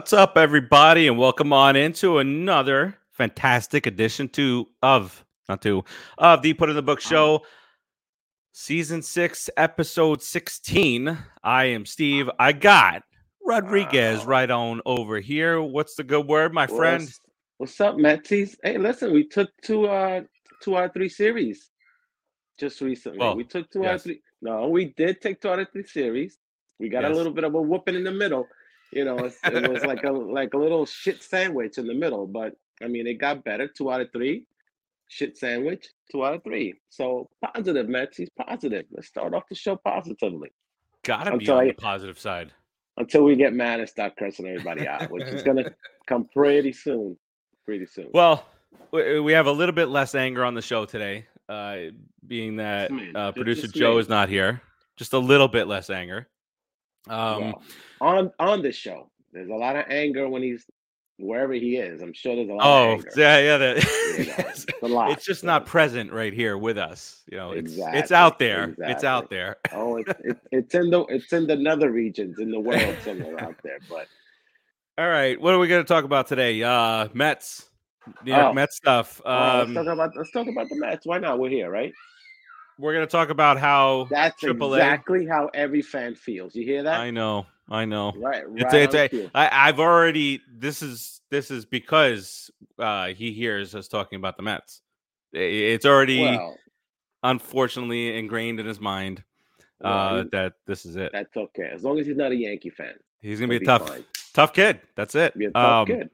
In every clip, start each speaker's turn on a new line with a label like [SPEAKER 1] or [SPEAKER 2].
[SPEAKER 1] What's up, everybody, and welcome on into another fantastic edition to of not to of the Put in the Book Show, season six, episode sixteen. I am Steve. I got Rodriguez right on over here. What's the good word, my friend?
[SPEAKER 2] What's, what's up, Metsies? Hey, listen, we took two uh two out of three series just recently.
[SPEAKER 1] Well,
[SPEAKER 2] we took two out of three. No, we did take two out of three series. We got
[SPEAKER 1] Yes.
[SPEAKER 2] a little bit of a whooping in the middle. You know, it's, it was like a like a little shit sandwich in the middle. But I mean, it got better. Two out of three. Shit sandwich. Two out of three. So positive, Mets. He's Positive. Let's start off the show positively
[SPEAKER 1] Gotta
[SPEAKER 2] I'm
[SPEAKER 1] be on
[SPEAKER 2] sorry.
[SPEAKER 1] the positive side.
[SPEAKER 2] until we get mad and start cursing everybody out, which is gonna come pretty soon. Pretty soon.
[SPEAKER 1] Well, we have a little bit less anger on the show today, uh, being that uh, producer Joe is not here. Just a little bit less anger. Um,
[SPEAKER 2] on on this show, there's a lot of anger when he's wherever he is. I'm sure there's a lot
[SPEAKER 1] oh,
[SPEAKER 2] of anger.
[SPEAKER 1] yeah, yeah. That,
[SPEAKER 2] You know, it's a lot.
[SPEAKER 1] It's just not present right here with us. You know, it's it's out there. It's out there.
[SPEAKER 2] Oh, it's it, it's in the it's in the nether regions in the world somewhere out there. But
[SPEAKER 1] All right, what are we going to talk about today? Uh, Mets, New York
[SPEAKER 2] Oh.
[SPEAKER 1] Mets stuff.
[SPEAKER 2] uh, let's
[SPEAKER 1] Um,
[SPEAKER 2] talk about let's talk about the Mets. Why not? We're here, right?
[SPEAKER 1] we're going to talk about how
[SPEAKER 2] That's
[SPEAKER 1] AAA.
[SPEAKER 2] exactly how every fan feels. You hear that?
[SPEAKER 1] I know, I know.
[SPEAKER 2] right,
[SPEAKER 1] It's
[SPEAKER 2] right.
[SPEAKER 1] it's
[SPEAKER 2] on.
[SPEAKER 1] I, I've already. This is this is because uh, he hears us talking about the Mets. It's already
[SPEAKER 2] well,
[SPEAKER 1] unfortunately ingrained in his mind
[SPEAKER 2] well,
[SPEAKER 1] uh,
[SPEAKER 2] he-
[SPEAKER 1] that this is it.
[SPEAKER 2] that's okay as long as he's not a Yankee fan.
[SPEAKER 1] He's gonna be a tough,
[SPEAKER 2] fine.
[SPEAKER 1] tough kid. That's it.
[SPEAKER 2] Be a tough
[SPEAKER 1] Um,
[SPEAKER 2] kid.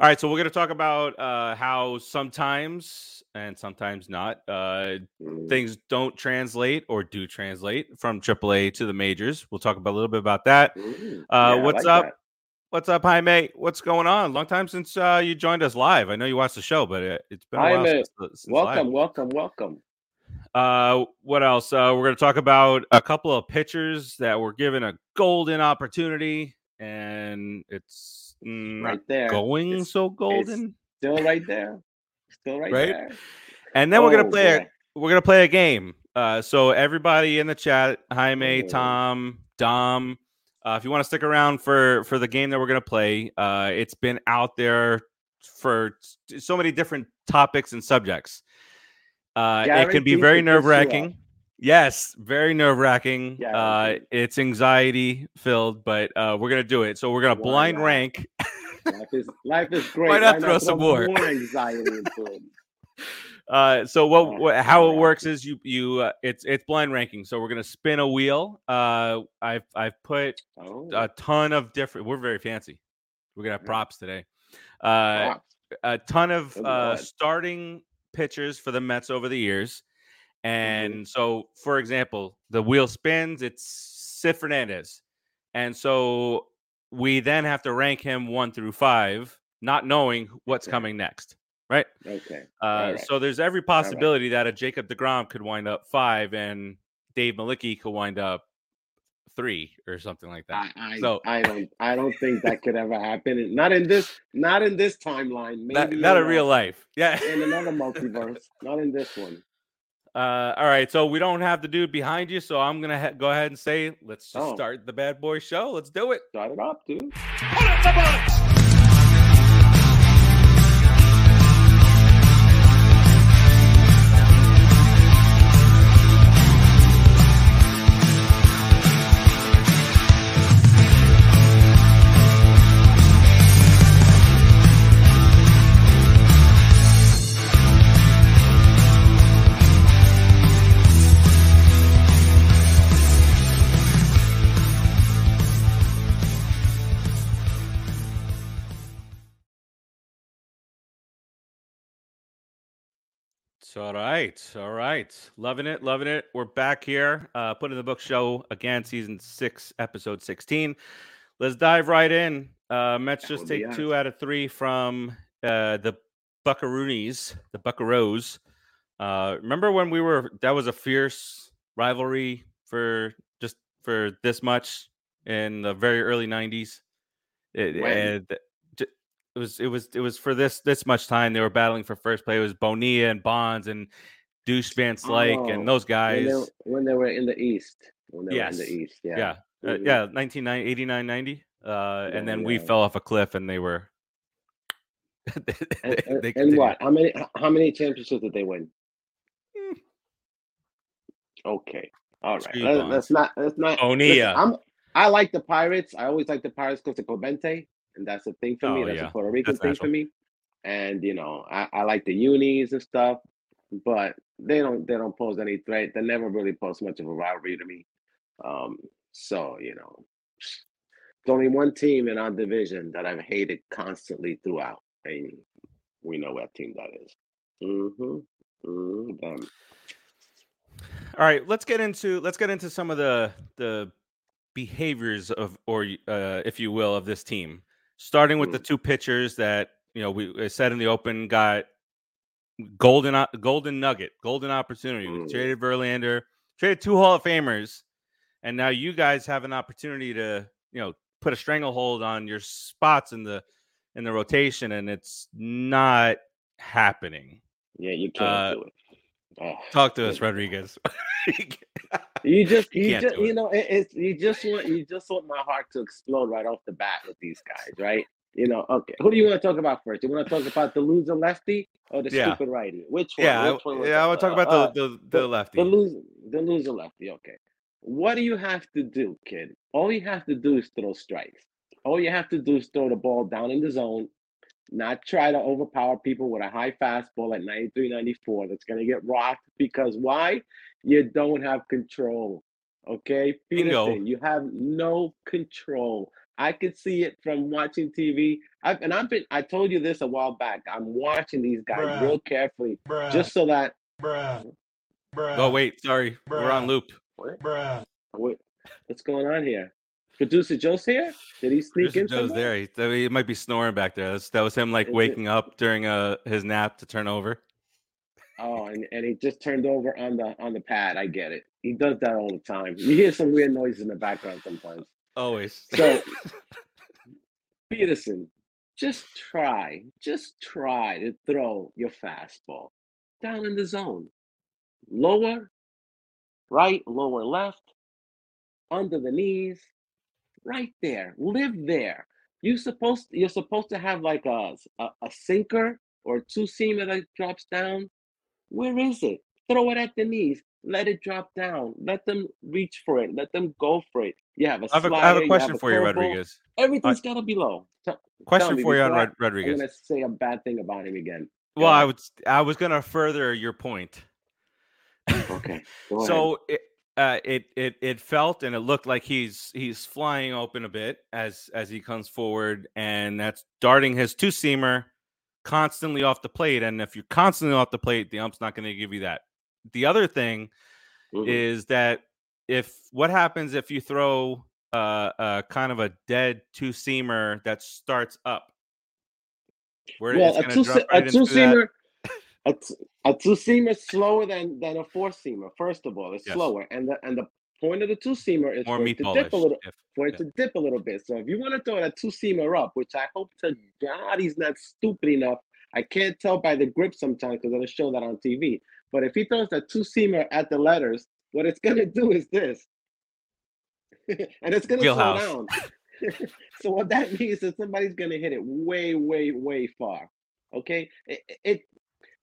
[SPEAKER 1] All right, so we're gonna talk about uh, how sometimes and sometimes not uh,
[SPEAKER 2] Mm.
[SPEAKER 1] things don't translate or do translate from AAA to the majors. We'll talk about a little bit about that.
[SPEAKER 2] Mm.
[SPEAKER 1] Uh,
[SPEAKER 2] Yeah,
[SPEAKER 1] what's
[SPEAKER 2] like
[SPEAKER 1] up?
[SPEAKER 2] that.
[SPEAKER 1] What's up, Jaime? What's going on? Long time since uh, you joined us live. I know you watched the show, but it, it's been a while since, since live.
[SPEAKER 2] Welcome, welcome, welcome.
[SPEAKER 1] Uh, what else? Uh, we're going to talk about a couple of pitchers that were given a golden opportunity, and it's mm,
[SPEAKER 2] Right there.
[SPEAKER 1] going
[SPEAKER 2] It's
[SPEAKER 1] so golden.
[SPEAKER 2] Still right there. Still right,
[SPEAKER 1] Right?
[SPEAKER 2] there.
[SPEAKER 1] And then we're gonna
[SPEAKER 2] Oh,
[SPEAKER 1] play. A, we're gonna play a game. Uh, so everybody in the chat, Jaime,
[SPEAKER 2] Oh.
[SPEAKER 1] Tom, Dom, uh, if you want to stick around for for the game that we're gonna play, uh, it's been out there for s- so many different topics and subjects. Uh, it can be very
[SPEAKER 2] to
[SPEAKER 1] nerve wracking. Yes, very nerve wracking. Uh, it's anxiety filled, but uh, we're gonna do it. So we're gonna
[SPEAKER 2] Why
[SPEAKER 1] blind
[SPEAKER 2] not?
[SPEAKER 1] rank.
[SPEAKER 2] Life is life is great.
[SPEAKER 1] Why not throw some more?
[SPEAKER 2] anxiety into it?
[SPEAKER 1] Uh, so what,
[SPEAKER 2] Oh,
[SPEAKER 1] what how it works is you you uh, it's it's blind ranking. So we're gonna spin a wheel. Uh, I've I've put
[SPEAKER 2] Oh,
[SPEAKER 1] a ton of different. We're very fancy. We're gonna have props today. Uh,
[SPEAKER 2] props.
[SPEAKER 1] a ton of uh, starting pitchers for the Mets over the years.
[SPEAKER 2] Mm-hmm.
[SPEAKER 1] And so, for example, the wheel spins. It's Sid Fernandez, and so we then have to rank him one through five, not knowing what's
[SPEAKER 2] Okay.
[SPEAKER 1] coming next. Right.
[SPEAKER 2] okay.
[SPEAKER 1] Uh,
[SPEAKER 2] Alright.
[SPEAKER 1] So there's every possibility that a Jacob Degrom could wind up five, and Dave Mlicki could wind up three or something like that.
[SPEAKER 2] I, I,
[SPEAKER 1] so-
[SPEAKER 2] I don't I don't think that could ever happen. Not in this not in this timeline.
[SPEAKER 1] not,
[SPEAKER 2] Maybe
[SPEAKER 1] not
[SPEAKER 2] in
[SPEAKER 1] a real life. Yeah.
[SPEAKER 2] in another multiverse. not in this one.
[SPEAKER 1] Uh, all right. So we don't have the dude behind you, so I'm gonna ha- go ahead and say, let's just
[SPEAKER 2] Oh.
[SPEAKER 1] start the bad boy show. Let's do it.
[SPEAKER 2] Start it up, dude.
[SPEAKER 1] All right. All right. Loving it. Loving it. We're back here. Uh, put in the book show again, season six, episode 16. Let's dive right in. Uh, Mets just take two out of three from uh, the Buckaroonies, the Buckaroos. Uh, remember when we were, that was a fierce rivalry for just for this much in the very early 90s. It,
[SPEAKER 2] When?
[SPEAKER 1] and it was it was it was for this this much time they were battling for first play. It was Bonilla and Bonds and Deuce Van Slyke
[SPEAKER 2] Oh,
[SPEAKER 1] and those
[SPEAKER 2] When
[SPEAKER 1] guys.
[SPEAKER 2] they, when they were in the East. When they were in
[SPEAKER 1] Yes.
[SPEAKER 2] the East. Yeah.
[SPEAKER 1] yeah. Uh,
[SPEAKER 2] Mhm.
[SPEAKER 1] yeah, 1989, 90. Uh, and then we
[SPEAKER 2] Yeah.
[SPEAKER 1] fell off a cliff, and they were. they,
[SPEAKER 2] And, and-
[SPEAKER 1] they
[SPEAKER 2] and what? How many? How many championships did they win?
[SPEAKER 1] Hmm.
[SPEAKER 2] Okay, all right. Let, us not. Let's not. listen,
[SPEAKER 1] O'Neill.
[SPEAKER 2] I'm. I like the Pirates. I always like the Pirates because of Clemente, and that's a thing for me.
[SPEAKER 1] Oh,
[SPEAKER 2] That's
[SPEAKER 1] yeah.
[SPEAKER 2] a Puerto Rican
[SPEAKER 1] That's
[SPEAKER 2] thing for me. And you know, I, I like the unis and stuff, but they don't. They don't pose any threat. They never really pose much of a rivalry to me. Um. So you know, there's only one team in our division that I've hated constantly throughout, and we know what team that is. Mm-hmm. mm Them.
[SPEAKER 1] All right, let's get into let's get into some of the the behaviors of or uh, if you will of this team. Starting with the
[SPEAKER 2] Mm.
[SPEAKER 1] two pitchers that you know we uh, said in the open got golden golden nugget, golden opportunity. We
[SPEAKER 2] Mm.
[SPEAKER 1] traded Verlander, traded two Hall of Famers, and now you guys have an opportunity to you know put a stranglehold on your spots in the in the rotation, and it's not happening.
[SPEAKER 2] Yeah, you can't
[SPEAKER 1] Uh,
[SPEAKER 2] do it. Ugh.
[SPEAKER 1] Talk to us, Rodriguez.
[SPEAKER 2] You just,
[SPEAKER 1] You
[SPEAKER 2] you just, you know, it, it's you just want, you just want my heart to explode right off the bat with these guys, right? You know, okay. Who do you want to talk about first? You want to talk about the loser lefty or the
[SPEAKER 1] Yeah.
[SPEAKER 2] stupid righty? Which one?
[SPEAKER 1] yeah,
[SPEAKER 2] Which one
[SPEAKER 1] yeah. I want to talk
[SPEAKER 2] Uh,
[SPEAKER 1] about
[SPEAKER 2] uh,
[SPEAKER 1] the the, the,
[SPEAKER 2] the-
[SPEAKER 1] lefty.
[SPEAKER 2] The loser, the loser lefty. Okay. What do you have to do, kid? All you have to do is throw strikes. All you have to do is throw the ball down in the zone, not try to overpower people with a high fastball at 93, 94 that's going to get rocked because why? You don't have control. Okay,
[SPEAKER 1] Bingo.
[SPEAKER 2] Peterson, you have no control. I could see it from watching TV. I've, and I've been, I told you this a while back. I'm watching these guys
[SPEAKER 3] Bruh.
[SPEAKER 2] real carefully
[SPEAKER 3] Bruh,
[SPEAKER 2] just so that
[SPEAKER 3] bruh, oh, bruh.
[SPEAKER 1] oh wait, sorry, we're on loop.
[SPEAKER 2] what,
[SPEAKER 3] bruh.
[SPEAKER 2] what, what's going on here? Producer Joe's here? Did he sneak
[SPEAKER 1] Producer
[SPEAKER 2] in?
[SPEAKER 1] Joe's
[SPEAKER 2] somewhere?
[SPEAKER 1] there. He, he might be snoring back there. That's, that was him like
[SPEAKER 2] Is it-
[SPEAKER 1] waking up during uh his nap to turn over.
[SPEAKER 2] Oh, and, and he just turned over on the on the pad. I get it. He does that all the time. You hear some weird noises in the background sometimes.
[SPEAKER 1] Always.
[SPEAKER 2] So Peterson, just try, just try to throw your fastball down in the zone. Lower, right, lower left, under the knees, right there. Live there. You supposed you're supposed to have like a a, a sinker or two seamer that drops down. Where is it? Throw it at the knees. Let it drop down. Let them reach for it. Let them go for it. You have a
[SPEAKER 1] I have a. I have a
[SPEAKER 2] you
[SPEAKER 1] question
[SPEAKER 2] a
[SPEAKER 1] for you. Rodriguez.
[SPEAKER 2] Everything's got to be low. T-
[SPEAKER 1] Question for you on Rod- Rodriguez.
[SPEAKER 2] I'm gonna say a bad thing about him again.
[SPEAKER 1] Well, I would I was gonna further your point.
[SPEAKER 2] Okay.
[SPEAKER 1] So it, uh, it it it felt and it looked like he's he's flying open a bit as as he comes forward, and that's darting his two seamer constantly off the plate. And if you're constantly off the plate, the ump's not going to give you that. The other thing
[SPEAKER 2] Mhm.
[SPEAKER 1] is that if what happens if you throw uh, uh kind of a dead two seamer that starts up, where
[SPEAKER 2] well,
[SPEAKER 1] it's
[SPEAKER 2] a two
[SPEAKER 1] drop
[SPEAKER 2] a two seamer, a, t- a two seamer is slower than than a four seamer. First of all, it's
[SPEAKER 1] Yes.
[SPEAKER 2] slower, and the and the point of the two seamer is
[SPEAKER 1] more
[SPEAKER 2] for it to dip a little,
[SPEAKER 1] If,
[SPEAKER 2] for it
[SPEAKER 1] yeah.
[SPEAKER 2] to dip a little bit. So if you want to throw that two seamer up, which I hope to God he's not stupid enough. I can't tell by the grip sometimes because I don't show that on TV. But if he throws that two seamer at the letters, what it's gonna do is this, and it's gonna
[SPEAKER 1] Wheelhouse.
[SPEAKER 2] slow down. so what that means is somebody's gonna hit it way, way, way far. Okay, it, it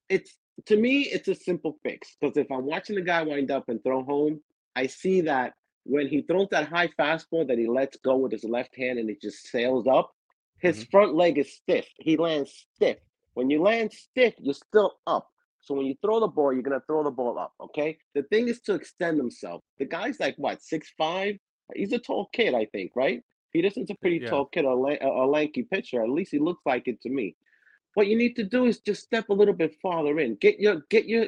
[SPEAKER 2] it's to me it's a simple fix because if I'm watching the guy wind up and throw home, I see that when he throws that high fastball that he lets go with his left hand and it just sails up, his
[SPEAKER 1] Mhm.
[SPEAKER 2] front leg is stiff. He lands stiff. When you land stiff, you're still up. So when you throw the ball, you're gonna throw the ball up. Okay. The thing is to extend himself. The guy's like what six five. He's a tall kid, I think, right? Peterson's a pretty
[SPEAKER 1] Yeah.
[SPEAKER 2] tall kid, a a lanky pitcher. At least he looks like it to me. What you need to do is just step a little bit farther in. Get your get your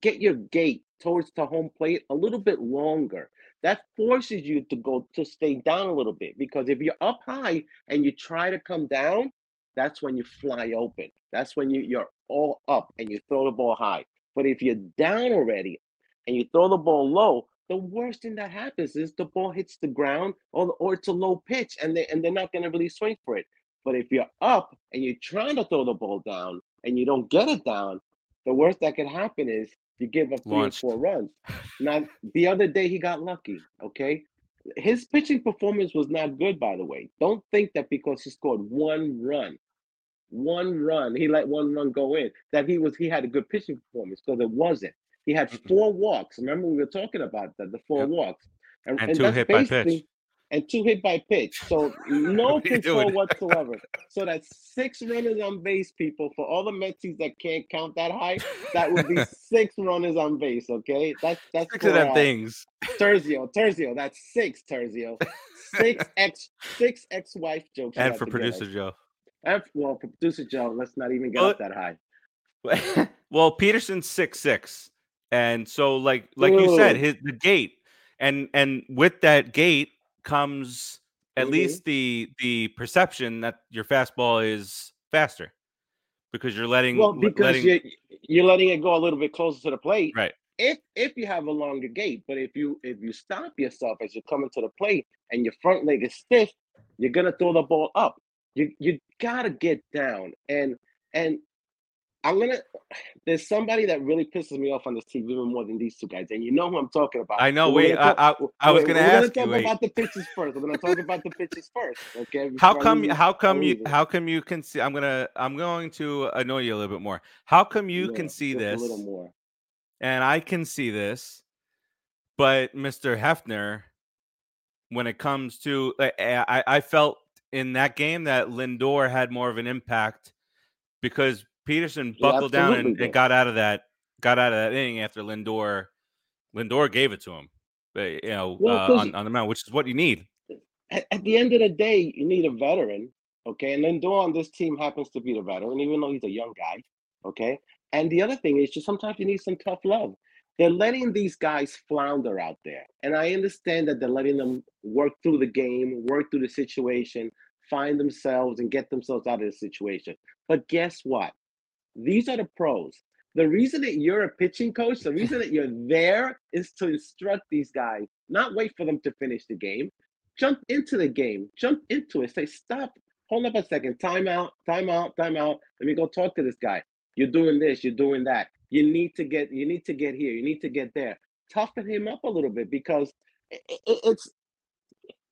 [SPEAKER 2] get your gait towards the home plate a little bit longer. That forces you to go to stay down a little bit because if you're up high and you try to come down, that's when you fly open. That's when you, you're all up and you throw the ball high. But if you're down already and you throw the ball low, the worst thing that happens is the ball hits the ground or, or it's a low pitch and they and they're not gonna really swing for it. But if you're up and you're trying to throw the ball down and you don't get it down, the worst that could happen is you give up three
[SPEAKER 1] Launched.
[SPEAKER 2] or four runs. Now, the other day he got lucky. Okay, his pitching performance was not good, by the way. Don't think that because he scored one run, one run, he let one run go in, that he was he had a good pitching performance because it wasn't. He had four walks. Remember, we were talking about that, the four
[SPEAKER 1] Yep.
[SPEAKER 2] walks.
[SPEAKER 1] And two hit by pitch.
[SPEAKER 2] And two hit by pitch. So no
[SPEAKER 1] What are you
[SPEAKER 2] control whatsoever. So that's six runners on base, people. For all the Metsies that can't count that high, that would be six runners on base. Okay, that's that's
[SPEAKER 1] Six of them things.
[SPEAKER 2] Terzio, Terzio, that's six, Terzio. Six ex six ex-wife jokes.
[SPEAKER 1] And for producer. Joe.
[SPEAKER 2] And well, for producer Joe, let's not even get
[SPEAKER 1] Well,
[SPEAKER 2] up that high.
[SPEAKER 1] well, Peterson's six six, and so like like you said,
[SPEAKER 2] Ooh.
[SPEAKER 1] his the gait, and and with that gait comes at
[SPEAKER 2] Mhm.
[SPEAKER 1] least the the perception that your fastball is faster because you're letting
[SPEAKER 2] Well, because
[SPEAKER 1] letting
[SPEAKER 2] you're you're letting it go a little bit closer to the plate.
[SPEAKER 1] right
[SPEAKER 2] If if you have a longer gait, but if you if you stop yourself as you're coming to the plate and your front leg is stiff, you're gonna throw the ball up. You you gotta get down and and I'm gonna. There's somebody that really pisses me off on this team even more than these two guys, and you know who I'm talking about.
[SPEAKER 1] I know.
[SPEAKER 2] We're
[SPEAKER 1] Wait,
[SPEAKER 2] gonna
[SPEAKER 1] I, I, I was
[SPEAKER 2] wait,
[SPEAKER 1] gonna
[SPEAKER 2] we're
[SPEAKER 1] ask
[SPEAKER 2] talk
[SPEAKER 1] you. Wait,
[SPEAKER 2] about the pitches first. We're gonna talk about the pitches first. Okay.
[SPEAKER 1] how come?
[SPEAKER 2] leave
[SPEAKER 1] How come you? How come you can see? I'm gonna. I'm going to annoy you a little bit more. How come you
[SPEAKER 2] Yeah,
[SPEAKER 1] can see this?
[SPEAKER 2] a little more.
[SPEAKER 1] and I can see this, but Mr. Hefner, when it comes to, I, I felt in that game that Lindor had more of an impact because Peterson buckled down and, and got out of that, got out of that inning after Lindor, Lindor gave it to him, but, you know,
[SPEAKER 2] Well,
[SPEAKER 1] uh, on, on the mound, which is what you need.
[SPEAKER 2] at, at the end of the day, you need a veteran, okay? And Lindor on this team happens to be the veteran, even though he's a young guy, okay? And the other thing is just sometimes you need some tough love. They're letting these guys flounder out there. And I understand that they're letting them work through the game, work through the situation, find themselves and get themselves out of the situation. But guess what? These are the pros. The reason that you're a pitching coach, the reason that you're there is to instruct these guys, not wait for them to finish the game jump into the game, jump into it, say, stop, hold up a second, time out, time out, time out. Let me go talk to this guy. You're doing this, you're doing that. You need to get, you need to get here, you need to get there. Toughen him up a little bit because it's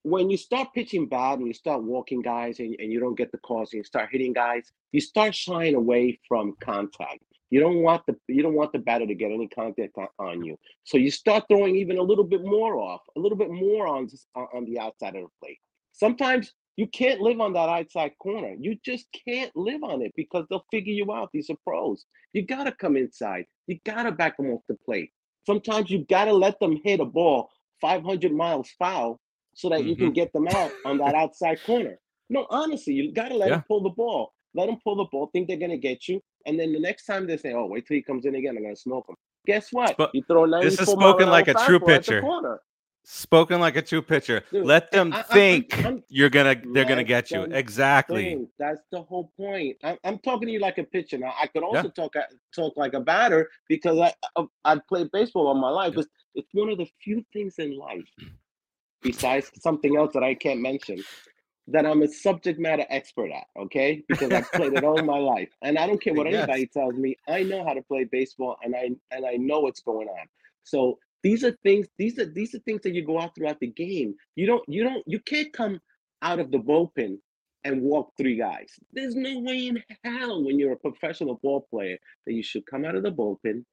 [SPEAKER 2] when you start pitching bad and you start walking guys and, and you don't get the calls and you start hitting guys, you start shying away from contact. You don't want the you don't want the batter to get any contact on, you. So you start throwing even a little bit more off, a little bit more on on the outside of the plate. Sometimes you can't live on that outside corner. You just can't live on it because they'll figure you out. These are pros. You gotta come inside. You gotta back them off the plate. Sometimes you gotta let them hit a ball 500 miles foul so that you can mm-hmm. get them out on that outside corner. No, honestly, you gotta let
[SPEAKER 1] Yeah.
[SPEAKER 2] them pull the ball. Let them pull the ball. Think they're gonna get you, and then the next time they say, "Oh, wait till he comes in again. I'm gonna smoke him." Guess what? You throw
[SPEAKER 1] this is
[SPEAKER 2] 94
[SPEAKER 1] spoken like a true
[SPEAKER 2] fastball at the
[SPEAKER 1] pitcher. Spoken like a true pitcher.
[SPEAKER 2] Dude,
[SPEAKER 1] Let them
[SPEAKER 2] I- I-
[SPEAKER 1] think
[SPEAKER 2] I'm-
[SPEAKER 1] you're gonna they're gonna get you exactly.
[SPEAKER 2] thing. That's the whole point. I'm, I'm talking to you like a pitcher. Now I could also talk uh, talk like a batter because I uh, I, I played baseball all my life.
[SPEAKER 1] Yeah.
[SPEAKER 2] It's, it's one of the few things in life, besides something else that I can't mention, that I'm a subject matter expert at. Okay, because I've played it all my life, and I don't care what
[SPEAKER 1] Yes.
[SPEAKER 2] anybody tells me. I know how to play baseball, and I and I know what's going on. So these are things. These are these are things that you go out throughout the game. You don't you don't you can't come out of the bullpen and walk three guys. There's no way in hell when you're a professional ball player that you should come out of the bullpen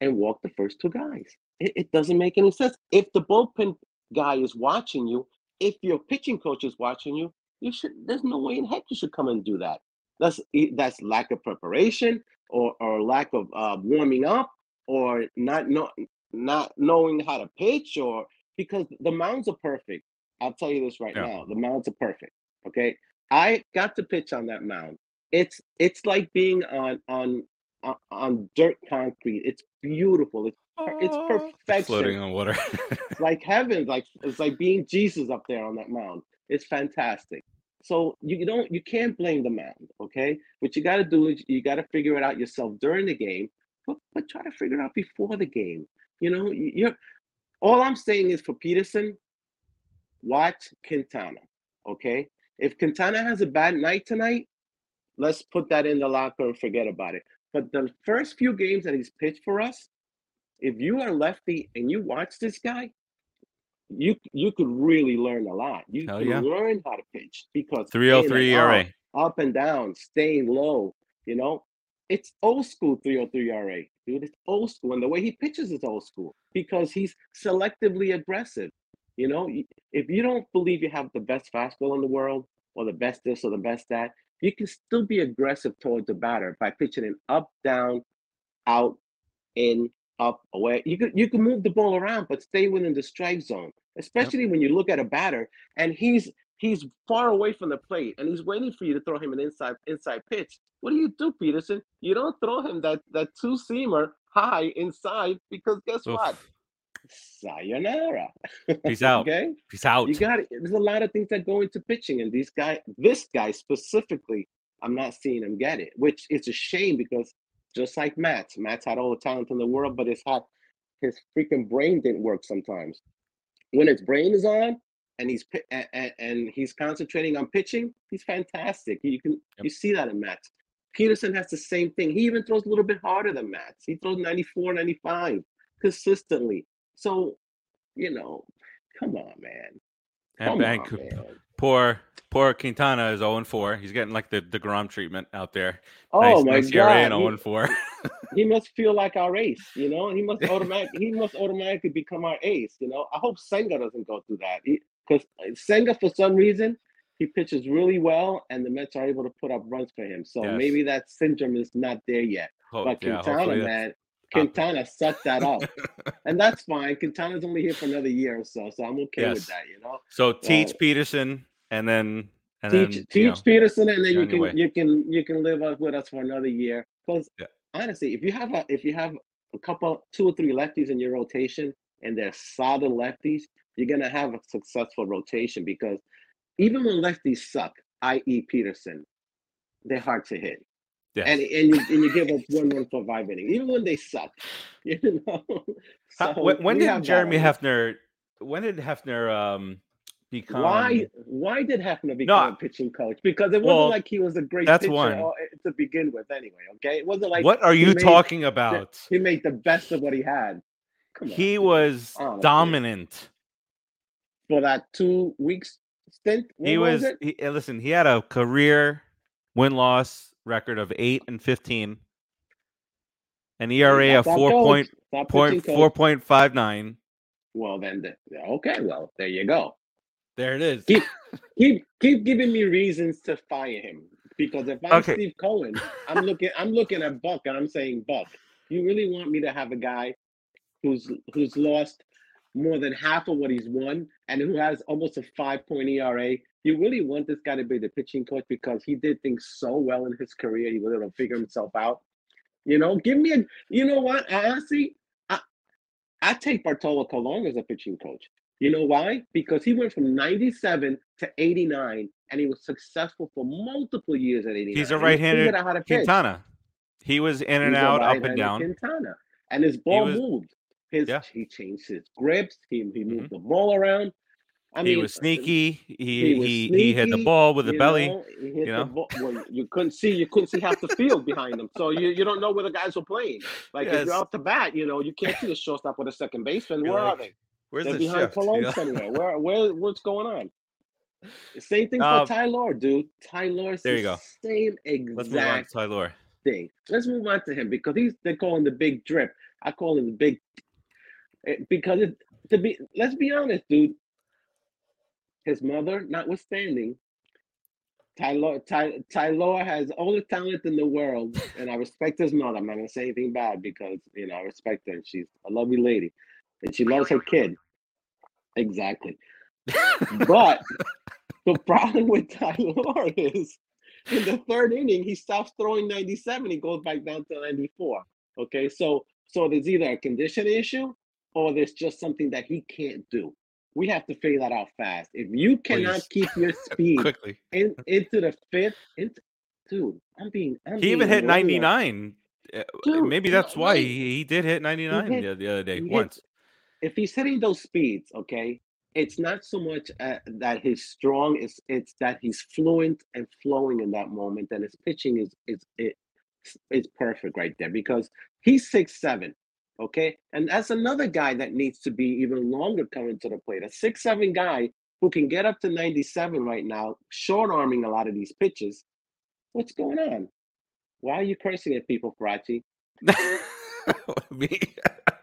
[SPEAKER 2] and walk the first two guys. It, it doesn't make any sense. If the bullpen guy is watching you, if your pitching coach is watching you, you should. There's no way in heck you should come and do that. That's e- that's lack of preparation or or lack of uh, warming up or not know, not knowing how to pitch or because the mounds are perfect. I'll tell you this right
[SPEAKER 1] Yeah.
[SPEAKER 2] now. The mounds are perfect. Okay. I got to pitch on that mound. It's it's like being on on on, dirt concrete. It's beautiful. It's it's perfection.
[SPEAKER 1] Floating on water.
[SPEAKER 2] It's like heaven. Like it's like being Jesus up there on that mound. It's fantastic. So you don't you can't blame the mound, okay? What you got to do is you got to figure it out yourself during the game, but but try to figure it out before the game. You know, you- you're all I'm saying is for Peterson, watch Quintana, okay? If Quintana has a bad night tonight, let's put that in the locker and forget about it. But the first few games that he's pitched for us, if you are lefty and you watch this guy, you you could really learn a lot. You
[SPEAKER 1] Hell
[SPEAKER 2] can
[SPEAKER 1] yeah.
[SPEAKER 2] learn how to pitch because
[SPEAKER 1] 303
[SPEAKER 2] and
[SPEAKER 1] ERA.
[SPEAKER 2] up and down, staying low. You know, it's old school 303 ERA, dude. It's old school, and the way he pitches is old school because he's selectively aggressive. You know, if you don't believe you have the best fastball in the world or the best this or the best that, you can still be aggressive towards the batter by pitching it up, down, out, in, up, away. You could you can move the ball around, but stay within the strike zone. Especially when you look at a batter and he's he's far away from the plate and he's waiting for you to throw him an inside inside pitch. What do you do, Peterson? You don't throw him that that two seamer high inside because guess
[SPEAKER 1] Oof.
[SPEAKER 2] what? Sayonara.
[SPEAKER 1] Peace out.
[SPEAKER 2] okay.
[SPEAKER 1] Peace out.
[SPEAKER 2] You got it. There's a lot of things that go into pitching, and these guy, this guy specifically, I'm not seeing him get it, which is a shame because just like Matt. Matt's had all the talent in the world, but his hot, his freaking brain didn't work sometimes. When his brain is on and he's and, and, and he's concentrating on pitching, he's fantastic. You can you see that in Matt. Peterson has the same thing. He even throws a little bit harder than Matt. He throws 94, 95 consistently. So, you know, come on, man.
[SPEAKER 1] and
[SPEAKER 2] Come on, man.
[SPEAKER 1] Poor poor Quintana is 0 4. He's getting like the deGrom treatment out there.
[SPEAKER 2] Oh
[SPEAKER 1] nice,
[SPEAKER 2] my
[SPEAKER 1] nice
[SPEAKER 2] God.
[SPEAKER 1] Oh and
[SPEAKER 2] he-
[SPEAKER 1] 0 4.
[SPEAKER 2] he must feel like our ace, you know. He must automatic he must automatically become our ace, you know. I hope Senga doesn't go through that because Senga, for some reason, he pitches really well, and the Mets are able to put up runs for him. So
[SPEAKER 1] Yes.
[SPEAKER 2] maybe that syndrome is not there yet.
[SPEAKER 1] Hope,
[SPEAKER 2] But Quintana,
[SPEAKER 1] hopefully
[SPEAKER 2] man. Quintana sucked that up, and that's fine. Quintana's only here for another year or so, so I'm okay with that, you know.
[SPEAKER 1] So teach
[SPEAKER 2] Uh,
[SPEAKER 1] Peterson and then and
[SPEAKER 2] teach
[SPEAKER 1] then
[SPEAKER 2] teach
[SPEAKER 1] know,
[SPEAKER 2] Peterson, and then you
[SPEAKER 1] on your way.
[SPEAKER 2] can you can you can live up with us for another year. Because
[SPEAKER 1] Yeah.
[SPEAKER 2] honestly, if you have a if you have a couple two or three lefties in your rotation and they're solid lefties, you're gonna have a successful rotation because even when lefties suck, i.e. Peterson, they're hard to hit. And and you and you give up one run for five innings, even when they suck. You know.
[SPEAKER 1] How- when when did
[SPEAKER 2] have that
[SPEAKER 1] Jeremy
[SPEAKER 2] on.
[SPEAKER 1] Hefner when did Hefner um become
[SPEAKER 2] Why? Why did Hefner become a pitching coach? Because it wasn't
[SPEAKER 1] Well,
[SPEAKER 2] like he was a great
[SPEAKER 1] that's
[SPEAKER 2] pitcher
[SPEAKER 1] one.
[SPEAKER 2] or- to begin with, anyway. Okay, it wasn't like
[SPEAKER 1] what are you
[SPEAKER 2] made-
[SPEAKER 1] talking about?
[SPEAKER 2] He made the best of what he had. Come on,
[SPEAKER 1] He was
[SPEAKER 2] Honestly.
[SPEAKER 1] dominant.
[SPEAKER 2] for that two weeks stint. What
[SPEAKER 1] He was,
[SPEAKER 2] it?
[SPEAKER 1] he, uh, listen, he had a career win loss record of 8 and 15. An ERA of
[SPEAKER 2] Stop
[SPEAKER 1] 4
[SPEAKER 2] coach.
[SPEAKER 1] point,
[SPEAKER 2] Stop
[SPEAKER 1] point,
[SPEAKER 2] pitching coach.
[SPEAKER 1] 4.59.
[SPEAKER 2] Well, then, the- okay. Well, there you go.
[SPEAKER 1] There it is.
[SPEAKER 2] Keep keep keep giving me reasons to fire him because if I'm
[SPEAKER 1] Okay.
[SPEAKER 2] Steve Cohen, I'm looking I'm looking at Buck and I'm saying Buck, you really want me to have a guy who's who's lost more than half of what he's won and who has almost a five point ERA. You really want this guy to be the pitching coach because he did things so well in his career. He was able to figure himself out. You know, give me a. You know what? Honestly, I I take Bartolo Colon as a pitching coach. You know why? Because he went from 97 to 89 and he was successful for multiple years at 89.
[SPEAKER 1] He's a right-handed
[SPEAKER 2] figured out how to pitch.
[SPEAKER 1] Quintana. He was in and
[SPEAKER 2] He's
[SPEAKER 1] out, up and down.
[SPEAKER 2] Quintana. And his ball
[SPEAKER 1] was-
[SPEAKER 2] moved. His
[SPEAKER 1] Yeah.
[SPEAKER 2] he changed his grips, he, he moved
[SPEAKER 1] Mhm.
[SPEAKER 2] the ball around. I
[SPEAKER 1] he
[SPEAKER 2] mean,
[SPEAKER 1] was sneaky. He
[SPEAKER 2] he was
[SPEAKER 1] he, he hit the ball with the belly.
[SPEAKER 2] know, he hit
[SPEAKER 1] you
[SPEAKER 2] the
[SPEAKER 1] know?
[SPEAKER 2] ball- well, you couldn't see you couldn't see half the field behind him. So you, you don't know where the guys were playing. Like if you're off the bat, you know, you can't see the shortstop or the second baseman.
[SPEAKER 1] You're
[SPEAKER 2] Where are they?
[SPEAKER 1] Where's
[SPEAKER 2] They're
[SPEAKER 1] the
[SPEAKER 2] behind
[SPEAKER 1] shift?
[SPEAKER 2] Cologne
[SPEAKER 1] You know?
[SPEAKER 2] somewhere. Where, where, what's going on? Same thing for
[SPEAKER 1] Um,
[SPEAKER 2] Tylor, dude. Tylor,
[SPEAKER 1] there you go.
[SPEAKER 2] same
[SPEAKER 1] Let's move on to
[SPEAKER 2] exact
[SPEAKER 1] Tylor.
[SPEAKER 2] thing. Let's move on to him because he's they call him the big drip. I call him the big eh, because it, to be. Let's be honest, dude. His mother, notwithstanding, Tylor, Ty, Tylor has all the talent in the world, and I respect his mother. I'm not gonna say anything bad because you know I respect her. and She's a lovely lady, and she loves her kid. Exactly. But the problem with Tylor is in the third inning, he stops throwing 97, he goes back down to 94. Okay, so so there's either a condition issue or there's just something that he can't do. We have to figure that out fast. If you cannot
[SPEAKER 1] Please.
[SPEAKER 2] keep your speed
[SPEAKER 1] Quickly.
[SPEAKER 2] in, into the fifth, into, dude, I'm being. I'm
[SPEAKER 1] He even
[SPEAKER 2] being
[SPEAKER 1] hit 99. Uh,
[SPEAKER 2] Dude,
[SPEAKER 1] Maybe that's why he, he did hit 99
[SPEAKER 2] hit-
[SPEAKER 1] the, the other day
[SPEAKER 2] he hit-
[SPEAKER 1] once.
[SPEAKER 2] if he's hitting those speeds, okay, it's not so much uh, that he's strong; it's it's that he's fluent and flowing in that moment, and his pitching is is it is perfect right there because he's six seven. Okay. And that's another guy that needs to be even longer coming to the plate. A six seven guy who can get up to 97 right now, short arming a lot of these pitches. What's going on? Why are you cursing at people, Farace?
[SPEAKER 1] Me?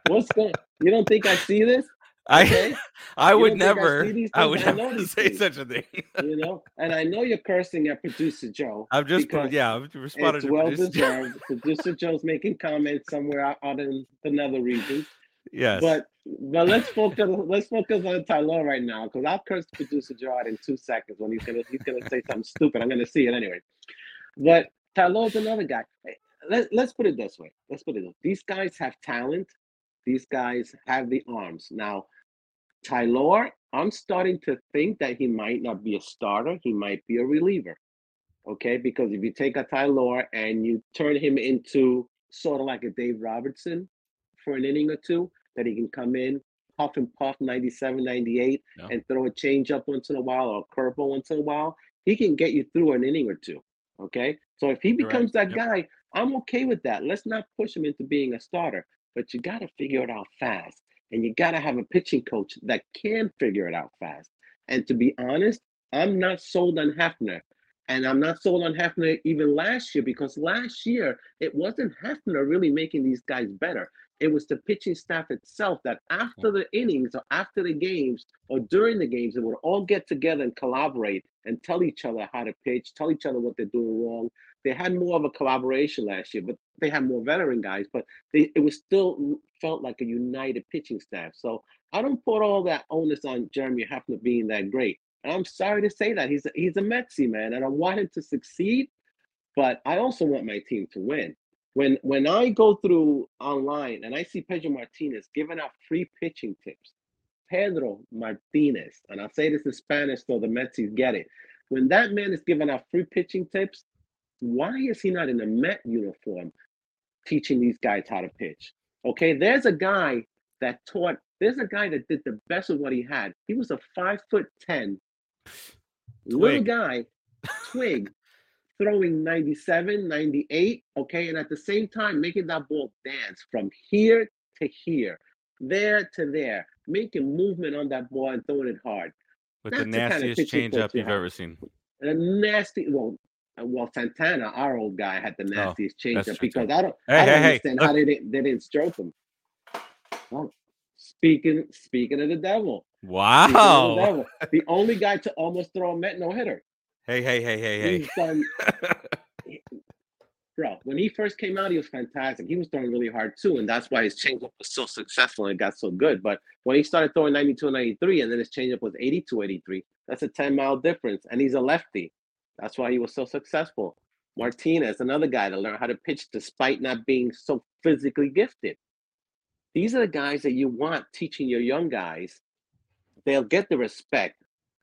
[SPEAKER 2] What's going You don't think I see this?
[SPEAKER 1] I. I
[SPEAKER 2] You
[SPEAKER 1] would
[SPEAKER 2] don't I
[SPEAKER 1] never I would
[SPEAKER 2] I
[SPEAKER 1] never say
[SPEAKER 2] things.
[SPEAKER 1] such a thing.
[SPEAKER 2] You know? And I know you're cursing at producer Joe.
[SPEAKER 1] I'm just yeah, I'm responding to
[SPEAKER 2] well
[SPEAKER 1] producer-
[SPEAKER 2] deserved. Producer Joe's making comments somewhere out, in another region.
[SPEAKER 1] Yes.
[SPEAKER 2] But but let's focus let's focus on Tylor right now because I'll curse producer Joe out in two seconds when he's gonna he's gonna say something stupid. I'm gonna see it anyway. But Tylor's another guy. Eh, let, let's put it this way. Let's put it this. These guys have talent. These guys have the arms. Now, Tylor, I'm starting to think that he might not be a starter. He might be a reliever. Okay, because if you take a Tylor and you turn him into sort of like a Dave Robertson for an inning or two, that he can come in, puff and puff 97, 98,
[SPEAKER 1] Yeah.
[SPEAKER 2] and throw a change up once in a while or a curveball once in a while, he can get you through an inning or two. Okay. So if he
[SPEAKER 1] You're right.
[SPEAKER 2] becomes that
[SPEAKER 1] Yep.
[SPEAKER 2] guy, I'm okay with that. Let's not push him into being a starter, but you got to figure it out fast. And you got to have a pitching coach that can figure it out fast. And to be honest, I'm not sold on Hefner. And I'm not sold on Hefner even last year because last year it wasn't Hefner really making these guys better. It was the pitching staff itself that after the innings or after the games or during the games, they would all get together and collaborate and tell each other how to pitch, tell each other what they're doing wrong. They had more of a collaboration last year, but they had more veteran guys, but they, it was still felt like a united pitching staff. So I don't put all that onus on Jeremy Hefner being that great. And I'm sorry to say that he's a, he's a Metsy man, and I want him to succeed, but I also want my team to win. When when I go through online and I see Pedro Martinez giving out free pitching tips, Pedro Martinez, and I'll say this in Spanish so the Metsies get it. When that man is giving out free pitching tips, why is he not in a Met uniform teaching these guys how to pitch? Okay, there's a guy that taught, there's a guy that did the best of what he had. He was a five foot 10 little guy, twig, throwing 97, 98, okay, and at the same time making that ball dance from here to here, there to there, making movement on that ball and throwing it hard.
[SPEAKER 1] With the
[SPEAKER 2] that's the kind of
[SPEAKER 1] nastiest
[SPEAKER 2] pitching
[SPEAKER 1] change
[SPEAKER 2] coach
[SPEAKER 1] up
[SPEAKER 2] you
[SPEAKER 1] you've
[SPEAKER 2] have.
[SPEAKER 1] ever seen.
[SPEAKER 2] A nasty, well, Uh, well, Santana, our old guy, had the nastiest
[SPEAKER 1] Oh,
[SPEAKER 2] changeup because I don't,
[SPEAKER 1] Hey,
[SPEAKER 2] I don't
[SPEAKER 1] hey, hey,
[SPEAKER 2] understand how they didn't, they didn't stroke him. Oh, speaking, speaking of the devil, of the
[SPEAKER 1] Wow.
[SPEAKER 2] devil, the only guy to almost throw a Met no hitter.
[SPEAKER 1] Hey, hey, hey, hey,
[SPEAKER 2] He's done
[SPEAKER 1] hey.
[SPEAKER 2] bro, when he first came out, he was fantastic. He was throwing really hard too, and that's why his changeup was so successful and it got so good. But when he started throwing 92 and 93, and then his changeup was 82 83, that's a 10 mile difference. And he's a lefty. That's why he was so successful. Martinez, another guy that learned how to pitch despite not being so physically gifted. These are the guys that you want teaching your young guys. They'll get the respect.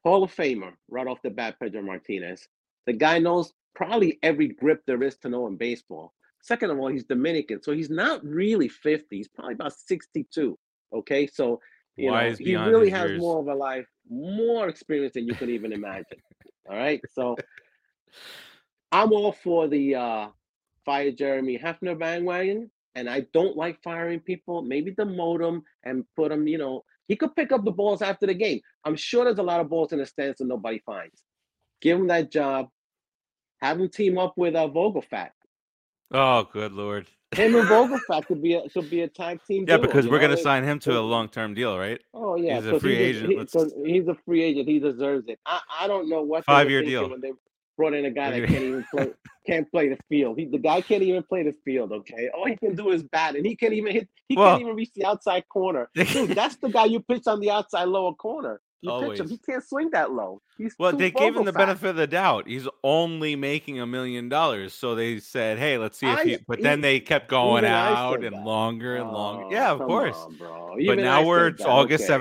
[SPEAKER 2] Hall of Famer, right off the bat, Pedro Martinez. The guy knows probably every grip there is to know in baseball. Second of all, he's Dominican, so he's not really 50. He's probably about 62. Okay, so you know, he really has
[SPEAKER 1] years.
[SPEAKER 2] more of a life, more experience than you could even imagine. All right, so I'm all for the uh, fire Jeremy Hefner bandwagon, and I don't like firing people. Maybe demote him and put him. You know, he could pick up the balls after the game. I'm sure there's a lot of balls in the stands that nobody finds. Give him that job. Have him team up with uh, Vogelfat.
[SPEAKER 1] Oh, good lord.
[SPEAKER 2] Him and Vogelfat could be a could be a tag team.
[SPEAKER 1] Yeah,
[SPEAKER 2] duo,
[SPEAKER 1] because we're gonna sign him to a long term deal, right?
[SPEAKER 2] Oh yeah,
[SPEAKER 1] He's a free
[SPEAKER 2] he des-
[SPEAKER 1] agent.
[SPEAKER 2] he- 'cause he's a free agent. He deserves it. I, I don't know what
[SPEAKER 1] Five-year deal.
[SPEAKER 2] when they brought in a guy that can't even play can't play the field. He, the guy can't even play the field. Okay, all he can do is bat, and he can't even hit. He
[SPEAKER 1] Well-
[SPEAKER 2] can't even reach the outside corner. Dude, that's the guy you pitch on the outside lower corner. You pitch him.
[SPEAKER 1] Always.
[SPEAKER 2] He can't swing that low. He's
[SPEAKER 1] Well, they gave him the benefit of the doubt. He's only making a million dollars, so they said, "Hey, let's see if
[SPEAKER 2] I-
[SPEAKER 1] he." But then
[SPEAKER 2] e-
[SPEAKER 1] they kept going out and
[SPEAKER 2] that.
[SPEAKER 1] longer and longer.
[SPEAKER 2] Oh,
[SPEAKER 1] Yeah, of course.
[SPEAKER 2] on.
[SPEAKER 1] But
[SPEAKER 2] Even I
[SPEAKER 1] now we're it's. August
[SPEAKER 2] Okay.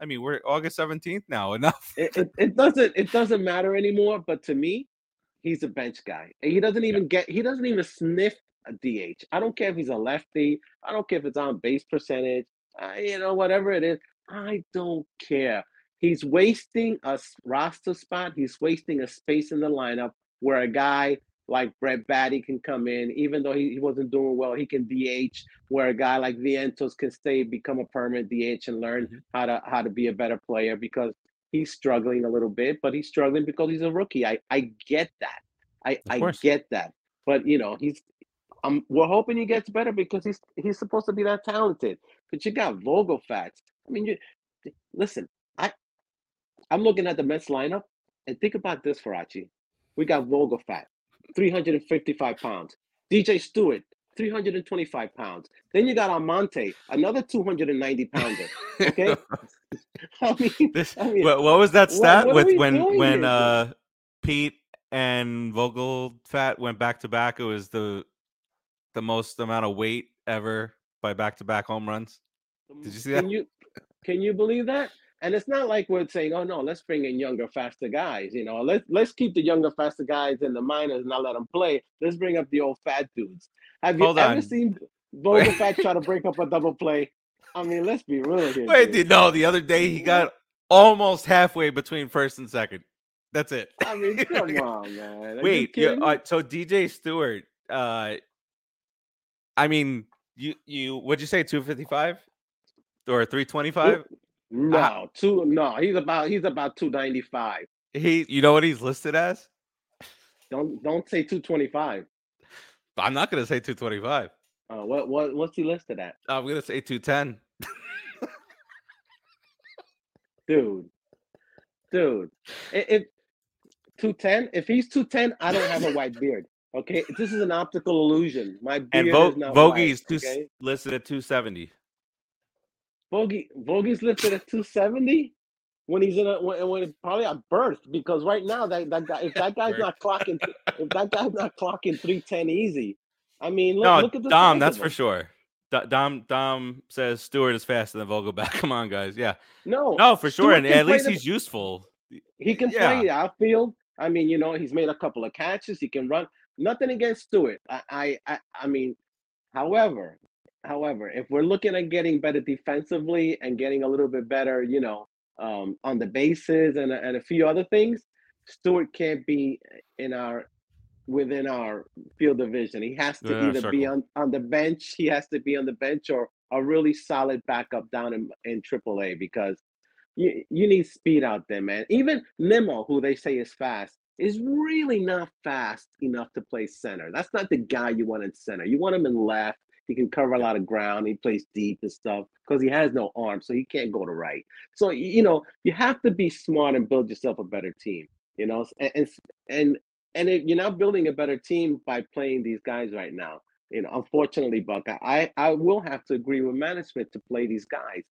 [SPEAKER 1] I mean, we're August seventeenth now. Enough.
[SPEAKER 2] it, it, it doesn't it doesn't matter anymore. But to me, he's a bench guy. And He doesn't even get he doesn't even sniff a DH. I don't care if he's a lefty. I don't care if it's on base percentage. Uh, you know, whatever it is. I don't care. He's wasting a roster spot. He's wasting a space in the lineup where a guy like Brett Baty can come in, even though he, he wasn't doing well, he can DH. Where a guy like Vientos can stay, become a permanent DH, and learn
[SPEAKER 1] Mhm.
[SPEAKER 2] how to how to be a better player because he's struggling a little bit, but he's struggling because he's a rookie. I I get that. I I get that. But you know he's. Um, we're hoping he gets better because he's he's supposed to be that talented. But you got Vogelfats. I mean, you listen. I I'm looking at the Mets lineup and think about this, Farace. We got Vogelfat, 355 pounds. DJ Stewart, 325 pounds. Then you got Almonte, another 290 pounder. Okay. I mean,
[SPEAKER 1] This,
[SPEAKER 2] I mean,
[SPEAKER 1] what, what was that stat
[SPEAKER 2] what are
[SPEAKER 1] with when when uh Pete and Vogel Fat went back to back? It was the the most amount of weight ever by back to back home runs. Did you see that?
[SPEAKER 2] Can you can you believe that? And it's not like we're saying, oh no, let's bring in younger, faster guys. You know, let's let's keep the younger, faster guys in the minors and not let them play. Let's bring up the old fat dudes. Have you
[SPEAKER 1] Hold
[SPEAKER 2] ever
[SPEAKER 1] on.
[SPEAKER 2] seen Vogelfat try to break up a double play? I mean, let's be real here.
[SPEAKER 1] Wait,
[SPEAKER 2] dude.
[SPEAKER 1] no, the other day he got almost halfway between first and second. That's it.
[SPEAKER 2] I mean, come on, man. Are you
[SPEAKER 1] Wait, yeah, uh, so DJ Stewart, uh, I mean, you you what'd you say, two fifty five or three twenty five?
[SPEAKER 2] No, two. No, he's about he's about two ninety five.
[SPEAKER 1] He, you know what he's listed as?
[SPEAKER 2] Don't don't say two twenty five.
[SPEAKER 1] I'm not gonna say two twenty five.
[SPEAKER 2] Uh, what what what's he listed at,
[SPEAKER 1] I'm gonna say two ten.
[SPEAKER 2] dude? Dude, if two ten, if he's two ten, I don't have a white beard. Okay, this is an optical illusion. My beard
[SPEAKER 1] And Vo-
[SPEAKER 2] is not white,
[SPEAKER 1] two,
[SPEAKER 2] okay?
[SPEAKER 1] listed at two seventy.
[SPEAKER 2] Vogie Vogie's lifted at 270 when he's in a when, when probably at birth because right now that, that guy if that guy's not clocking if that guy's not clocking 310 easy. I mean look,
[SPEAKER 1] No,
[SPEAKER 2] look at the
[SPEAKER 1] Dom, that's for sure. D- Dom Dom says Stewart is faster than Vogelbach. Come on, guys. Yeah.
[SPEAKER 2] No,
[SPEAKER 1] No, for sure.
[SPEAKER 2] Stewart
[SPEAKER 1] And at least
[SPEAKER 2] the-
[SPEAKER 1] he's useful.
[SPEAKER 2] he can
[SPEAKER 1] yeah.
[SPEAKER 2] play the outfield. I mean, you know, he's made a couple of catches. He can run. Nothing against Stewart. I, I, I, I mean, however, however, if we're looking at getting better defensively and getting a little bit better, you know, um, on the bases and a- and a few other things, Stewart can't be in our within our field division. He has to
[SPEAKER 1] our
[SPEAKER 2] either be on on the bench. He has to be on the bench or a really solid backup down in in AAA because you, you need speed out there, man. Even Nimmo, who they say is fast, is really not fast enough to play center. That's not the guy you want in center. You want him in left. He can cover a lot of ground. He plays deep and stuff because he has no arm, so he can't go to right. So you know you have to be smart and build yourself a better team. You know, and and and, and if you're not building a better team by playing these guys right now. You know, unfortunately, Buck, I I will have to agree with management to play these guys.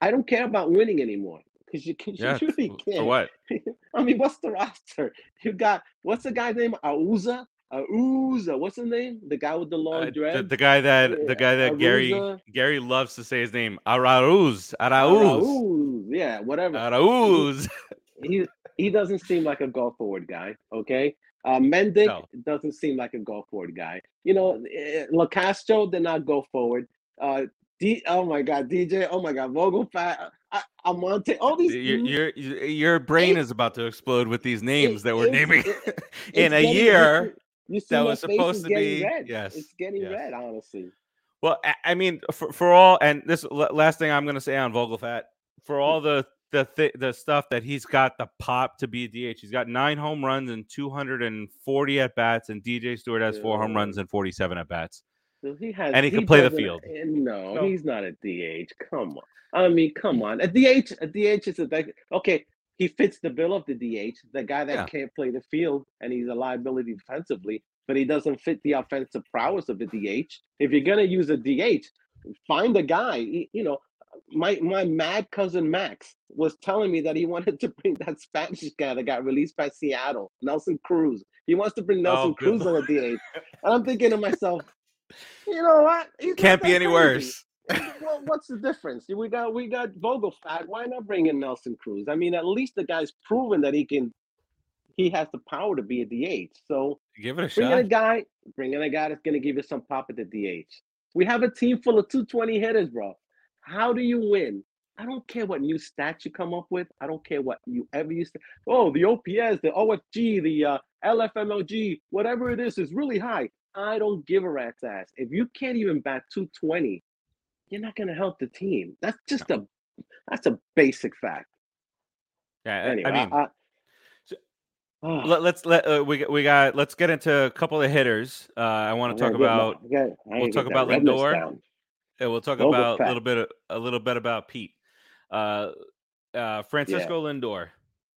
[SPEAKER 2] I don't care about winning anymore because you, 'cause
[SPEAKER 1] Yeah.
[SPEAKER 2] you really can't.
[SPEAKER 1] what?
[SPEAKER 2] I mean, what's the roster? You got what's the guy's name? Auza, Auza. What's his name? The guy with the long
[SPEAKER 1] Uh, the,
[SPEAKER 2] dread.
[SPEAKER 1] the guy that the guy that Gary
[SPEAKER 2] Aruza.
[SPEAKER 1] Gary loves to say his name. Arauz. Arauz.
[SPEAKER 2] Arauz, Yeah, whatever.
[SPEAKER 1] Arauz.
[SPEAKER 2] he he doesn't seem like a golf forward guy. Okay, uh, Mendick
[SPEAKER 1] No.
[SPEAKER 2] doesn't seem like a golf forward guy. You know, eh, Locastro did not go forward. Uh, D, oh my God, DJ. Oh my God, Vogelfat, uh, Amonte. All these.
[SPEAKER 1] Your, your your brain
[SPEAKER 2] It-
[SPEAKER 1] is about to explode with these names
[SPEAKER 2] it-
[SPEAKER 1] that we're naming in a year.
[SPEAKER 2] You, see
[SPEAKER 1] that was supposed to be-
[SPEAKER 2] red.
[SPEAKER 1] yes,
[SPEAKER 2] it's getting
[SPEAKER 1] yes.
[SPEAKER 2] red. Honestly,
[SPEAKER 1] Well, I- mean, for, for all and this last thing I'm going to say on Vogelfat, for all the the th- the stuff that he's got the pop to be a DH. He's got nine home runs and 240 at bats, and DJ Stewart has four home runs and 47 at bats.
[SPEAKER 2] So he has.
[SPEAKER 1] And he can play the field.
[SPEAKER 2] eh, No,
[SPEAKER 1] No.
[SPEAKER 2] he's not a DH. Come on. I mean, come on. A DH, a DH is a okay. He fits the bill of the DH, the guy that
[SPEAKER 1] Yeah.
[SPEAKER 2] can't play the field, and he's a liability defensively, but he doesn't fit the offensive prowess of the DH. If you're gonna use a DH, find a guy. You know, my my mad cousin Max was telling me that he wanted to bring that Spanish guy that got released by Seattle, Nelson Cruz. He wants to bring oh, Nelson
[SPEAKER 1] Oh,
[SPEAKER 2] Cruz on the DH. And I'm thinking to myself, you know what? He's
[SPEAKER 1] Can't be any
[SPEAKER 2] crazy.
[SPEAKER 1] worse.
[SPEAKER 2] well, what's the difference? We got we got Vogelfat. Why not bring in Nelson Cruz? I mean, at least the guy's proven that he can. He has the power to be a DH. So
[SPEAKER 1] Give it a
[SPEAKER 2] bring in a guy, bring in a guy that's going to give you some pop at the DH. We have a team full of 220 hitters, bro. How do you win I don't care what new stats you come up with. I don't care what you ever used to. Oh, the OPS, the OFG, the uh, LFMLG, whatever it is, is really high. I don't give a rat's ass. If you can't even bat 220, you're not going to help the team. That's just a that's a basic fact.
[SPEAKER 1] Yeah,
[SPEAKER 2] Anyway,
[SPEAKER 1] I mean,
[SPEAKER 2] I,
[SPEAKER 1] so-
[SPEAKER 2] Ah,
[SPEAKER 1] let, let's let uh, we we got let's get into a couple of hitters. Uh, I want to talk
[SPEAKER 2] my-
[SPEAKER 1] about
[SPEAKER 2] I gotta-
[SPEAKER 1] we'll talk about Lindor. Yeah, we'll talk about a little bit a little bit about Pete. Uh, uh, Francisco Lindor.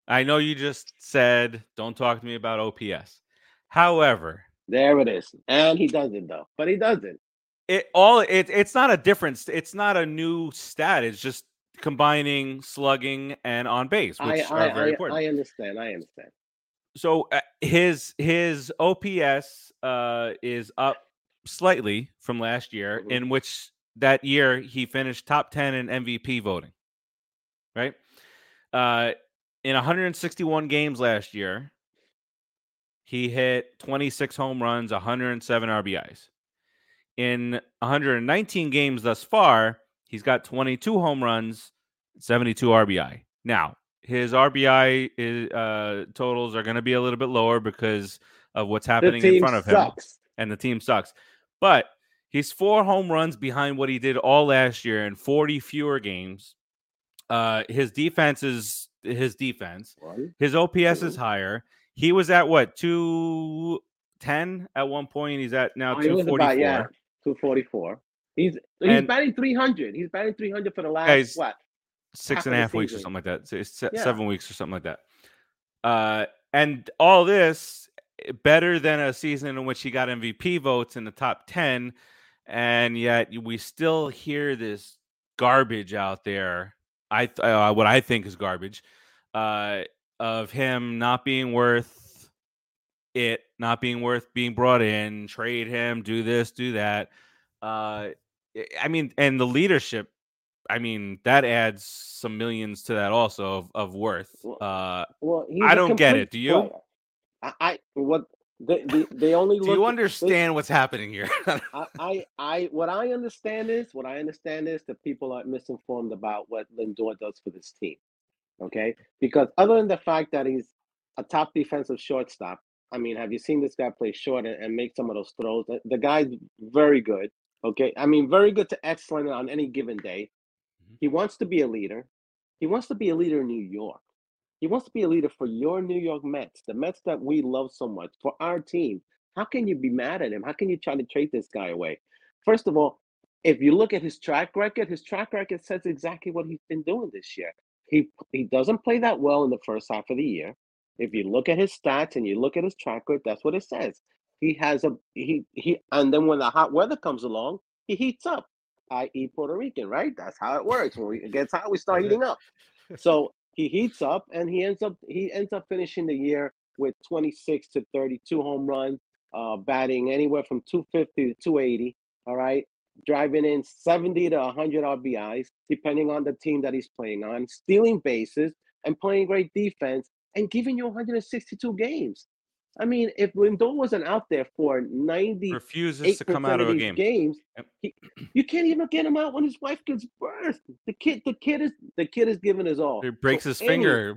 [SPEAKER 1] I know you just said don't talk to me about OPS. However,
[SPEAKER 2] There it is, and he doesn't though, but he doesn't.
[SPEAKER 1] It all it it's not a difference. It's not a new stat. It's just combining slugging and on base,
[SPEAKER 2] I
[SPEAKER 1] which
[SPEAKER 2] I,
[SPEAKER 1] are very
[SPEAKER 2] I,
[SPEAKER 1] important.
[SPEAKER 2] I understand. I understand.
[SPEAKER 1] so uh, his his OPS uh, is up slightly from last year,
[SPEAKER 2] Mhm.
[SPEAKER 1] in which that year he finished top ten in MVP voting. Right, uh, in 161 games last year, he hit 26 home runs, 107 RBIs. In 119 games thus far, he's got 22 home runs, 72 RBI. Now, his RBI is, uh, totals are going to be a little bit lower because of what's happening in front of him,
[SPEAKER 2] sucks.
[SPEAKER 1] and the team sucks. But he's four home runs behind what he did all last year in 40 fewer games. Uh, his defense is his defense.
[SPEAKER 2] One,
[SPEAKER 1] His OPS is
[SPEAKER 2] Mhm.
[SPEAKER 1] higher. He was at what two ten at one point. He's at now
[SPEAKER 2] Oh, he
[SPEAKER 1] two
[SPEAKER 2] was
[SPEAKER 1] forty
[SPEAKER 2] about yeah, two forty four. He's he's
[SPEAKER 1] And-
[SPEAKER 2] batting three hundred. He's batting three hundred for the last what?
[SPEAKER 1] six
[SPEAKER 2] half
[SPEAKER 1] and a half weeks or something like that. So it's
[SPEAKER 2] Yeah.
[SPEAKER 1] seven weeks or something like that. Uh, and all this eh, better than a season in which he got MVP votes in the top ten, and yet we still hear this garbage out there. I uh, what I think is garbage uh, of him not being worth it, not being worth being brought in, trade him, do this, do that. Uh, I- I mean, and the leadership I mean, that adds some millions to that also of, of worth.
[SPEAKER 2] Well,
[SPEAKER 1] Uh,
[SPEAKER 2] Well,
[SPEAKER 1] I don't get it. Do you?
[SPEAKER 2] player. I, I what they, they, they only
[SPEAKER 1] do
[SPEAKER 2] look
[SPEAKER 1] you understand what's happening here?
[SPEAKER 2] I, I, I, what I understand is, what I understand is that people are misinformed about what Lindor does for this team. Okay, because other than the fact that he's a top defensive shortstop, I mean, have you seen this guy play short and, and make some of those throws? The, the guy's very good. Okay, I mean, very good to excellent on any given day.
[SPEAKER 1] Mhm.
[SPEAKER 2] He wants to be a leader. He wants to be a leader in New York. He wants to be a leader for your New York Mets, the Mets that we love so much, for our team. How can you be mad at him? How can you try to trade this guy away? First of all, if you look at his track record, his track record says exactly what he's been doing this year. He he doesn't play that well in the first half of the year. If you look at his stats and you look at his track record, that's what it says. He has a he he and then when the hot weather comes along, he heats up, i.e. Puerto Rican, right? That's how it works. When we, it gets hot, we start heating up. So he heats up and he ends up he ends up finishing the year with 26 to 32 home runs, uh, batting anywhere from 250 to 280. All right, driving in 70 to 100 RBIs, depending on the team that he's playing on, stealing bases and playing great defense and giving you 162 games. I mean, if Lindor wasn't out there for 98
[SPEAKER 1] Refuses to come out
[SPEAKER 2] of
[SPEAKER 1] of a game.
[SPEAKER 2] games,
[SPEAKER 1] Yep.
[SPEAKER 2] he, you can't even get him out when his wife gives birth. The kid, the kid is the kid is giving his all.
[SPEAKER 1] He breaks
[SPEAKER 2] So
[SPEAKER 1] his finger.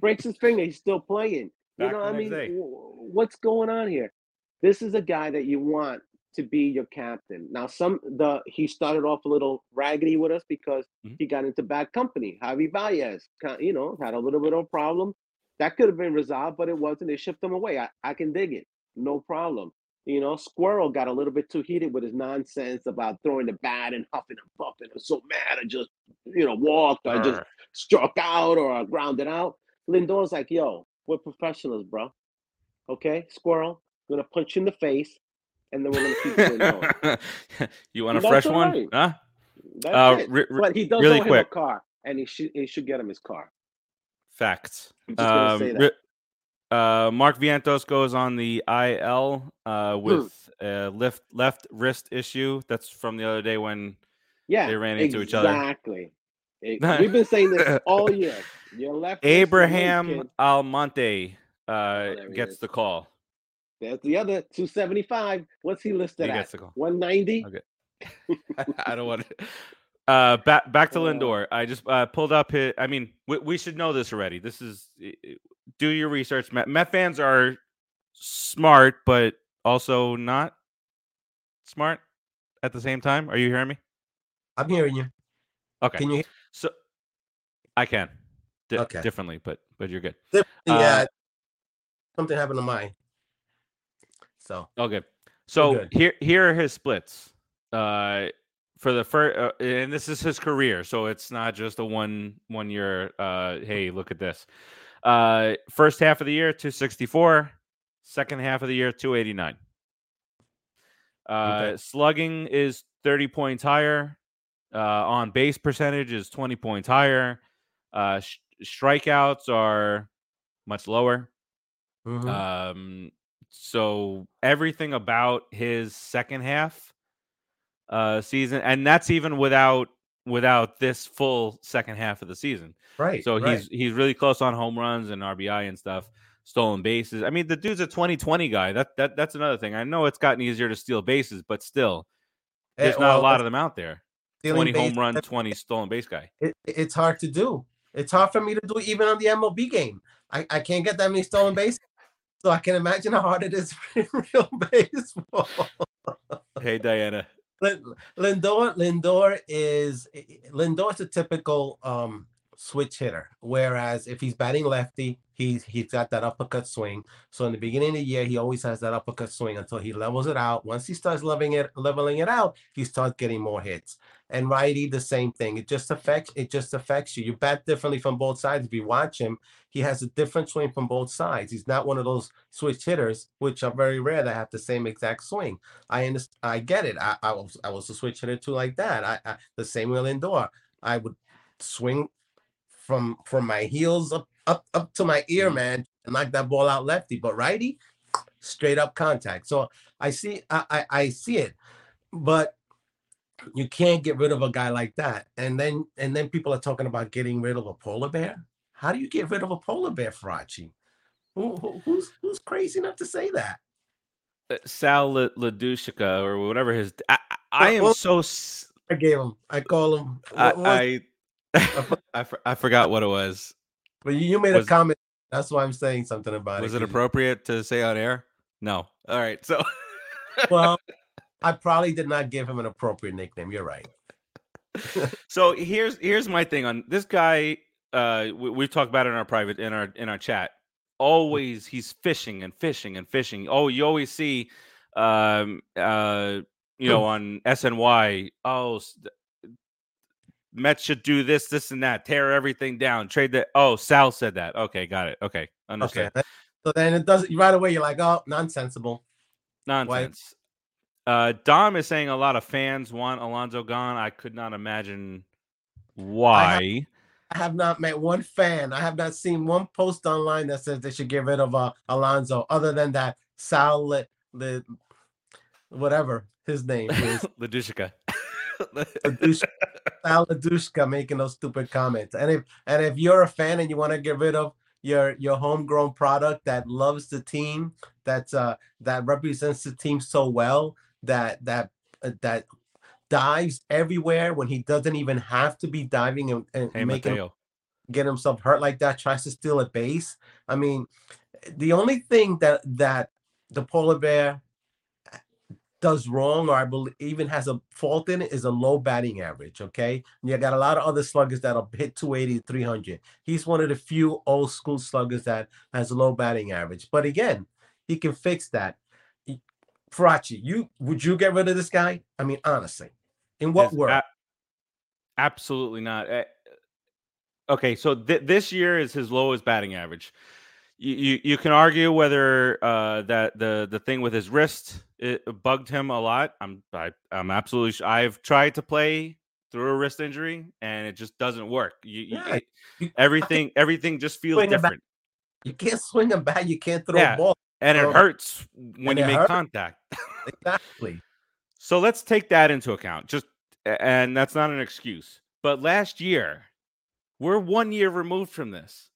[SPEAKER 2] breaks his finger. He's still playing. You know, I mean,
[SPEAKER 1] day.
[SPEAKER 2] what's going on here? This is a guy that you want to be your captain. Now, some the he started off a little raggedy with us because
[SPEAKER 1] Mhm.
[SPEAKER 2] he got into bad company. Javi Baez, you know, had a little bit of a problem. That could have been resolved, but it wasn't. They shipped him away. I, I can dig it, no problem. You know, Squirrel got a little bit too heated with his nonsense about throwing the bat and huffing and puffing. I'm so mad. I just, you know, walked. I just struck out or I grounded out. Lindor's like, yo, we're professionals, bro. Okay, squirrel, I'm gonna punch you in the face, and then we're keep going. going.
[SPEAKER 1] you want a fresh one? Huh?
[SPEAKER 2] That's
[SPEAKER 1] Uh,
[SPEAKER 2] it.
[SPEAKER 1] re-
[SPEAKER 2] but he does
[SPEAKER 1] really
[SPEAKER 2] owe him
[SPEAKER 1] quick.
[SPEAKER 2] a car, and he should he should get him his car.
[SPEAKER 1] Facts.
[SPEAKER 2] I'm just gonna
[SPEAKER 1] Um, re- uh, Mark Vientos goes on the IL uh,
[SPEAKER 2] Hmm.
[SPEAKER 1] with a left left wrist issue. That's from the other day when
[SPEAKER 2] yeah,
[SPEAKER 1] they ran into each other.
[SPEAKER 2] Exactly. We've been saying this all year. Your left
[SPEAKER 1] Abraham. Almonte uh,
[SPEAKER 2] Oh,
[SPEAKER 1] gets the call.
[SPEAKER 2] There's the other 275. What's he listed
[SPEAKER 1] He
[SPEAKER 2] at?
[SPEAKER 1] gets the call.
[SPEAKER 2] 190.
[SPEAKER 1] Okay. I don't want. To, Uh, back back to
[SPEAKER 4] Uh,
[SPEAKER 1] Lindor. I just uh, pulled up his. I mean, we, we should know this already. This is i- i- do your research. Met, Met fans are smart, but also not smart at the same time. Are you hearing me?
[SPEAKER 2] I'm hearing you.
[SPEAKER 1] Okay,
[SPEAKER 2] Can you hear?
[SPEAKER 1] so I can Di-
[SPEAKER 2] Okay.
[SPEAKER 1] differently, but but you're good.
[SPEAKER 2] Yeah,
[SPEAKER 1] Uh,
[SPEAKER 2] something happened to mine. So
[SPEAKER 1] Okay. So here here are his splits. Uh for the first uh, and this is his career, so it's not just a one one year uh hey, look at this. Uh first half of the year 264, second half of the year 289. Uh
[SPEAKER 2] Okay.
[SPEAKER 1] slugging is 30 points higher. Uh on base percentage is 20 points higher. Uh sh- strikeouts are much lower.
[SPEAKER 2] mhm.
[SPEAKER 1] Um, so everything about his second half uh season, and that's even without without this full second half of the season.
[SPEAKER 2] right.
[SPEAKER 1] So
[SPEAKER 2] right.
[SPEAKER 1] he's he's really close on home runs and RBI and stuff, stolen bases. I mean, the dude's a 2020 guy. That that that's another thing. I know it's gotten easier to steal bases, but still,
[SPEAKER 2] Eh,
[SPEAKER 1] there's not a lot of them out there.
[SPEAKER 2] stealing
[SPEAKER 1] 20 home run, 20 stolen base guy.
[SPEAKER 2] It, it's hard to do. It's hard for me to do even on the MLB game. I, I can't get that many stolen bases. So I can imagine how hard it is in real baseball.
[SPEAKER 1] Hey Diana.
[SPEAKER 2] Lin- Lindor, Lindor is Lindor's a typical um, switch hitter. Whereas if he's batting lefty, he's he's got that uppercut swing. So in the beginning of the year, he always has that uppercut swing until he levels it out. Once he starts leveling it, leveling it out, he starts getting more hits. And righty, the same thing. It just affects it just affects you. You bat differently from both sides. If you watch him, he has a different swing from both sides. He's not one of those switch hitters, which are very rare that have the same exact swing. I understand. I get it. I, I was I was a switch hitter too, like that. I, I the same with Lindor. I would swing from from my heels up up up to my ear,
[SPEAKER 1] Mhm.
[SPEAKER 2] man, and knock that ball out lefty. But righty, straight up contact. So I see I I, I see it, but you can't get rid of a guy like that. And then and then people are talking about getting rid of a polar bear. How do you get rid of a polar bear, Farace? Who, who, who's who's crazy enough to say that?
[SPEAKER 1] Uh, Sal La- Ladushka or whatever his I, I- I am
[SPEAKER 2] well-
[SPEAKER 1] so
[SPEAKER 2] I gave him. I call him.
[SPEAKER 1] I
[SPEAKER 2] was-
[SPEAKER 1] I, I, for- I forgot what it was.
[SPEAKER 2] but you, you made
[SPEAKER 1] was-
[SPEAKER 2] a comment. That's why I'm saying something about it.
[SPEAKER 1] Was
[SPEAKER 2] it.
[SPEAKER 1] it
[SPEAKER 2] 'cause you-
[SPEAKER 1] appropriate to say on air? No. All right. So
[SPEAKER 2] Well, I probably did not give him an appropriate nickname. You're right.
[SPEAKER 1] so here's here's my thing on this guy. Uh, we, we've talked about it in our private in our in our chat. Always he's fishing and fishing and fishing. Oh, you always see, um, uh, you know, on SNY. Oh, Mets should do this, this, and that. Tear everything down. Trade that. Oh, Sal said that. Okay, got it. Okay, understand.
[SPEAKER 2] Okay. So then it doesn't right away. You're like, oh, nonsensible.
[SPEAKER 1] Nonsense. Uh, Dom is saying a lot of fans want Alonso gone. I could not imagine why.
[SPEAKER 2] I have not met one fan. I have not seen one post online that says they should get rid of uh, Alonso, other than that Sal Le- whatever his name is.
[SPEAKER 1] Ladushka.
[SPEAKER 2] Ladushka- Sal Ladushka making those stupid comments. And if and if you're a fan and you want to get rid of your your homegrown product that loves the team, that's uh that represents the team so well that that uh, that dives everywhere when he doesn't even have to be diving and, and
[SPEAKER 1] hey,
[SPEAKER 2] making
[SPEAKER 1] Mateo.
[SPEAKER 2] get himself hurt like that, tries to steal a base. I mean, the only thing that that the polar bear does wrong, or I believe even has a fault in it, is a low batting average. Okay, you got a lot of other sluggers that'll hit 280, 300. He's one of the few old school sluggers that has a low batting average. But again, he can fix that. Farace, you would you get rid of this guy? I mean, honestly, in what
[SPEAKER 1] Is
[SPEAKER 2] world?
[SPEAKER 1] a- absolutely not. Okay, so th- this year is his lowest batting average. You, you you can argue whether uh, that the the thing with his wrist it bugged him a lot. I'm I, I'm absolutely. Sh- I've tried to play through a wrist injury and it just doesn't work. You,
[SPEAKER 2] Yeah, you-
[SPEAKER 1] everything everything just feels
[SPEAKER 2] Swing
[SPEAKER 1] different,
[SPEAKER 2] you can't swing a bat, you can't throw
[SPEAKER 1] Yeah.
[SPEAKER 2] a ball.
[SPEAKER 1] and it hurts when
[SPEAKER 2] And
[SPEAKER 1] you make
[SPEAKER 2] hurts.
[SPEAKER 1] contact.
[SPEAKER 2] Exactly.
[SPEAKER 1] So let's take that into account. Just and that's not an excuse. But last year, we're one year removed from this.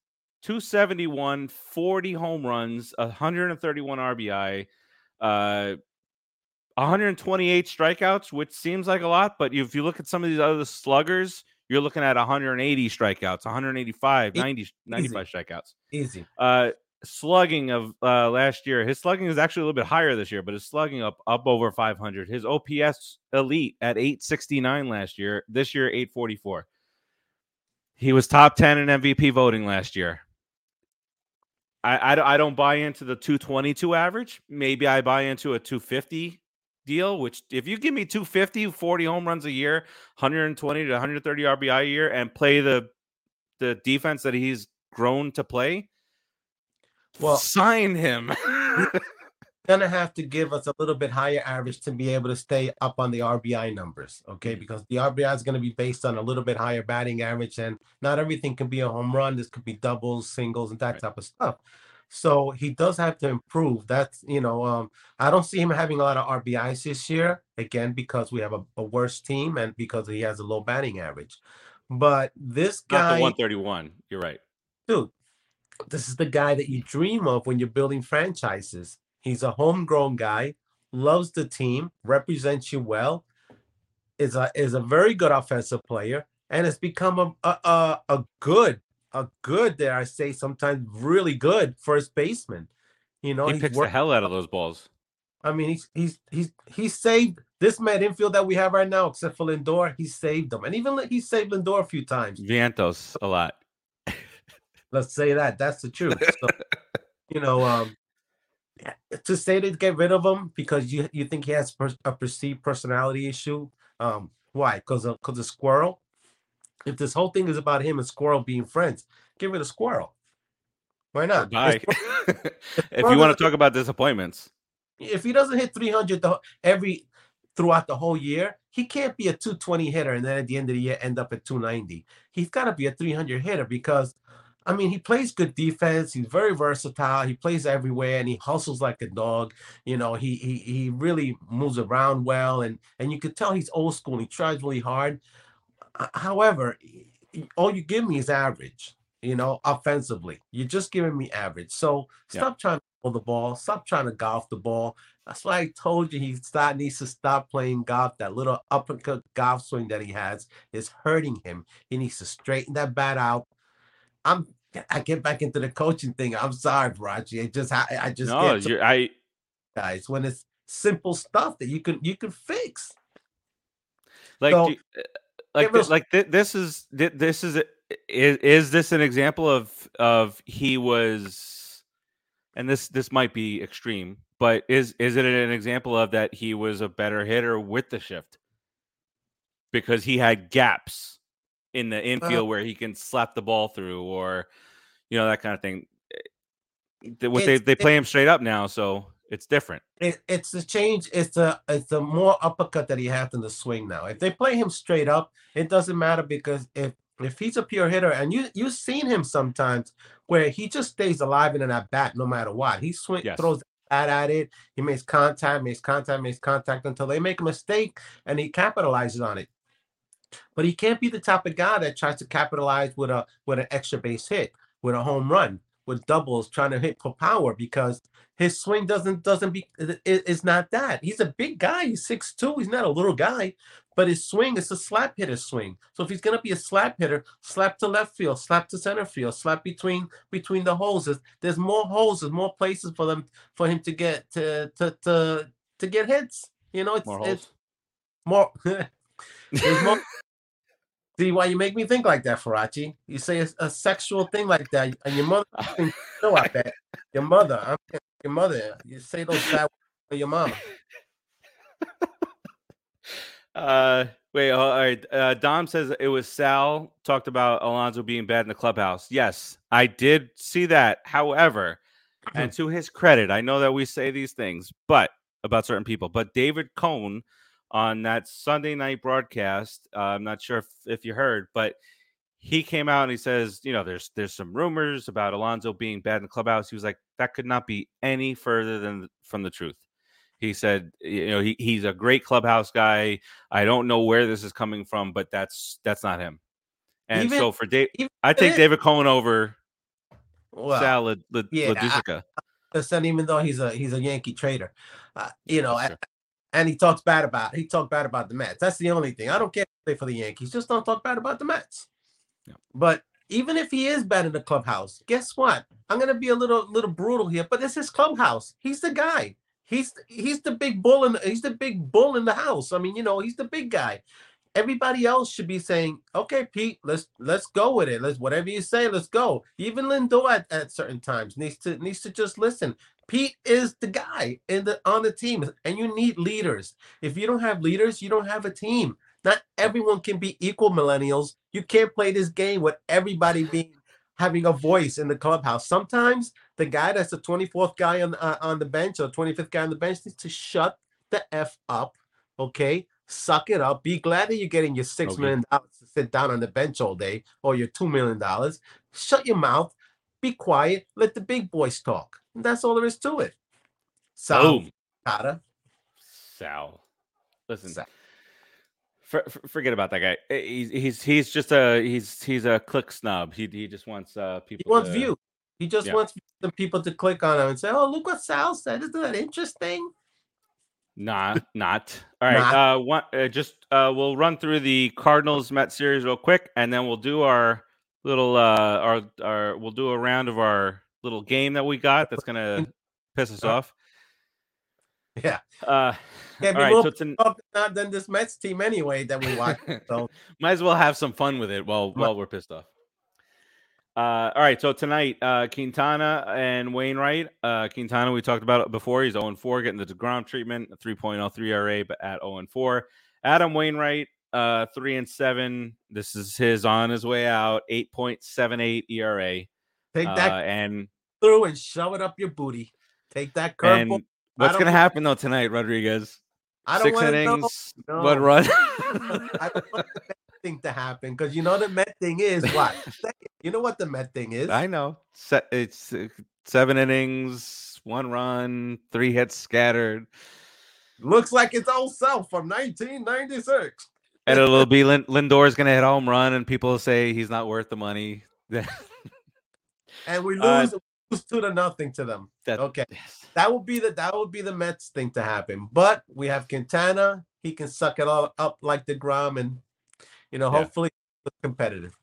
[SPEAKER 1] 271, 40 home runs, 131 RBI. Uh 128 strikeouts, which seems like a lot, but if you look at some of these other sluggers, you're looking at 180 strikeouts, 185,
[SPEAKER 2] E-
[SPEAKER 1] 90, 95 strikeouts.
[SPEAKER 2] Easy.
[SPEAKER 1] Uh, slugging of uh, last year, his slugging is actually a little bit higher this year, but his slugging up up over 500. His OPS elite at 869 last year. This year, 844. He was top 10 in MVP voting last year. I, I, I don't buy into the 222 average. Maybe I buy into a 250 deal, which if you give me 250, 40 home runs a year, 120 to 130 RBI a year, and play the the defense that he's grown to play,
[SPEAKER 2] Well-
[SPEAKER 1] sign him.
[SPEAKER 2] gonna have to give us a little bit higher average to be able to stay up on the RBI numbers, okay? Because the RBI is gonna be based on a little bit higher batting average, and not everything can be a home run. This could be doubles, singles, and that
[SPEAKER 1] Right.
[SPEAKER 2] type of stuff. So he does have to improve. That's you know, um, I don't see him having a lot of RBIs this year. Again, because we have a, a worse team and because he has a low batting average. But this
[SPEAKER 1] Not
[SPEAKER 2] guy,
[SPEAKER 1] the 131. You're right.
[SPEAKER 2] dude, this is the guy that you dream of when you're building franchises. He's a homegrown guy, loves the team, represents you well, is a is a very good offensive player, and has become a a, a, a good a good dare I say sometimes really good first baseman. You know,
[SPEAKER 1] He picks the hell out of those balls.
[SPEAKER 2] I mean, he's he's he's he saved this man infield that we have right now, except for Lindor. He saved them, and even he saved Lindor a few times.
[SPEAKER 1] Vientos a lot.
[SPEAKER 2] Let's say that. That's the truth. So, you know, um, to say to get rid of him because you you think he has per- a perceived personality issue. Um, why? Because of because of Squirrel. If this whole thing is about him and Squirrel being friends, get rid of Squirrel. Why not?
[SPEAKER 1] Bye.
[SPEAKER 2] If-
[SPEAKER 1] if you want to talk about disappointments,
[SPEAKER 2] If he doesn't hit 300 the, every throughout the whole year, he can't be a 220 hitter and then at the end of the year end up at 290. He's got to be a 300 hitter because I mean, he plays good defense. He's very versatile. He plays everywhere, and he hustles like a dog. You know, he he he really moves around well, and and you could tell he's old school. He tries really hard. However, all you give me is average. You know, offensively, you're just giving me average. So
[SPEAKER 1] Yeah.
[SPEAKER 2] stop trying to pull the ball. Stop trying to golf the ball. That's why I told you he start needs to stop playing golf. That little uppercut golf swing that he has is hurting him. He needs to straighten that bat out. I'm I get back into the coaching thing. I'm sorry, Farace. It just I, I just
[SPEAKER 1] no, you're, I
[SPEAKER 2] guys when it's simple stuff that you can you can fix.
[SPEAKER 1] like
[SPEAKER 2] So,
[SPEAKER 1] you- uh, like
[SPEAKER 2] was-
[SPEAKER 1] like thi- this is thi- this is a- is, is this an example of of he was and this this might be extreme but is is it an example of that he was a better hitter with the shift because he had gaps in the infield where he can slap the ball through or you know that kind of thing Eh, what they they play him straight up now so it's different
[SPEAKER 2] It, it's a change. It's a it's a more uppercut that he has in the swing now. If they play him straight up, it doesn't matter because if if he's a pure hitter and you you've seen him sometimes where he just stays alive in that bat no matter what. He swing
[SPEAKER 1] Yes.
[SPEAKER 2] throws bat at it. He makes contact, makes contact, makes contact until they make a mistake and he capitalizes on it. But he can't be the type of guy that tries to capitalize with a with an extra base hit, with a home run, with doubles, trying to hit for power because his swing doesn't doesn't be it, it- it's not that. He's a big guy. He's six two. He's not a little guy, but his swing is a slap hitter swing. So if he's gonna be a slap hitter, slap to left field, slap to center field, slap between between the holes. There's, more holes. There's more places for them for him to get to to to to get hits. You know, it's
[SPEAKER 1] more
[SPEAKER 2] it's more. There's more. See why you make me think like that, Farace? You say a, a sexual thing like that, and your mother. No, I bet your mother. I'm your mother. You say those bad words to your mama.
[SPEAKER 1] Uh, wait. All right. Uh, Dom says it was Sal talked about Alonso being bad in the clubhouse. Yes, I did see that. However, and to his credit, I know that we say these things, but about certain people. But David Cone on that Sunday night broadcast, uh, I'm not sure if, if you heard, but he came out and he says, you know, there's there's some rumors about Alonso being bad in the clubhouse. He was like, that could not be any further than from the truth. He said, you know, he, he's a great clubhouse guy. I don't know where this is coming from, but that's that's not him. And
[SPEAKER 2] Even-
[SPEAKER 1] so for Dave, I take
[SPEAKER 2] it-
[SPEAKER 1] David Cone over
[SPEAKER 2] Well,
[SPEAKER 1] Sal
[SPEAKER 2] yeah,
[SPEAKER 1] LaDusica.
[SPEAKER 2] listen, even though he's a he's a Yankee trader, uh, you know,
[SPEAKER 1] That's
[SPEAKER 2] and, he talks bad about he talked bad about the Mets. That's the only thing. I don't care if they play for the Yankees. Just don't talk bad about the Mets.
[SPEAKER 1] Yeah.
[SPEAKER 2] But even if he is bad in the clubhouse, guess what? I'm gonna be a little little brutal here, but it's his clubhouse. He's the guy. He's he's the big bull in he's the big bull in the house. I mean, you know, he's the big guy. Everybody else should be saying, "Okay, Pete, let's let's go with it. Let's whatever you say, let's go." Even Lindor at, at certain times needs to needs to just listen. Pete is the guy in the on the team, and you need leaders. If you don't have leaders, you don't have a team. Not everyone can be equal millennials. You can't play this game with everybody being having a voice in the clubhouse. Sometimes the guy that's the 24th guy on uh, on the bench or 25th guy on the bench needs to shut the f up. Okay, suck it up. Be glad that you're getting your six
[SPEAKER 1] Okay.
[SPEAKER 2] million dollars to sit down on the bench all day or your two million dollars. Shut your mouth. Be quiet. Let the big boys talk. That's all there is to it. So,
[SPEAKER 1] Boom.
[SPEAKER 2] Carter,
[SPEAKER 1] Sal. Listen.
[SPEAKER 2] Sal.
[SPEAKER 1] For, for- forget about that guy. Eh, He's he's he's just a he's he's a click snob. He he just wants uh people.
[SPEAKER 2] he wants
[SPEAKER 1] to-
[SPEAKER 2] views. He just
[SPEAKER 1] Yeah.
[SPEAKER 2] wants the people to click on him and say, "Oh, look what Sal said. Isn't that interesting?"
[SPEAKER 1] Nah, not. All right.
[SPEAKER 2] Not.
[SPEAKER 1] Uh, one, uh, just uh, we'll run through the Cardinals Met series real quick, and then we'll do our little uh our our we'll do a round of our little game that we got that's gonna piss us
[SPEAKER 2] Uh,
[SPEAKER 1] off.
[SPEAKER 2] Yeah.
[SPEAKER 1] Uh,
[SPEAKER 2] Can't be
[SPEAKER 1] right.
[SPEAKER 2] more
[SPEAKER 1] So it's an,
[SPEAKER 2] pissed than this Mets team anyway that we watch. So
[SPEAKER 1] might as well have some fun with it while while we're pissed off. Uh, all right, so tonight, uh, Quintana and Wainwright. Uh, Quintana, we talked about it before. He's 0 4, getting the deGrom treatment, 3.03 RA, but at 0 4. Adam Wainwright, uh, 3 and 7. This is his on his way out, 8.78 ERA.
[SPEAKER 2] Take
[SPEAKER 1] Uh,
[SPEAKER 2] that
[SPEAKER 1] and
[SPEAKER 2] through and shove it up your booty. Take that curveball.
[SPEAKER 1] what's going to happen, though, tonight, Rodriguez?
[SPEAKER 2] I don't
[SPEAKER 1] Six
[SPEAKER 2] want know.
[SPEAKER 1] innings,
[SPEAKER 2] No.
[SPEAKER 1] one run.
[SPEAKER 2] I don't want the Met thing to happen because you know the Met thing is what? you know what the Met thing is?
[SPEAKER 1] I know. Se- it's uh, seven innings, one run, three hits scattered,
[SPEAKER 2] Looks like its old self from 1996.
[SPEAKER 1] and it'll be Lin- Lindor's gonna hit home run, and people will say he's not worth the money. That
[SPEAKER 2] And we
[SPEAKER 1] Uh,
[SPEAKER 2] lose, lose two to nothing to them.
[SPEAKER 1] that-
[SPEAKER 2] Okay.
[SPEAKER 1] yes.
[SPEAKER 2] That would be the that would be the Mets thing to happen. But we have Quintana. He can suck it all up like deGrom and you know,
[SPEAKER 1] Yeah.
[SPEAKER 2] hopefully it's competitive.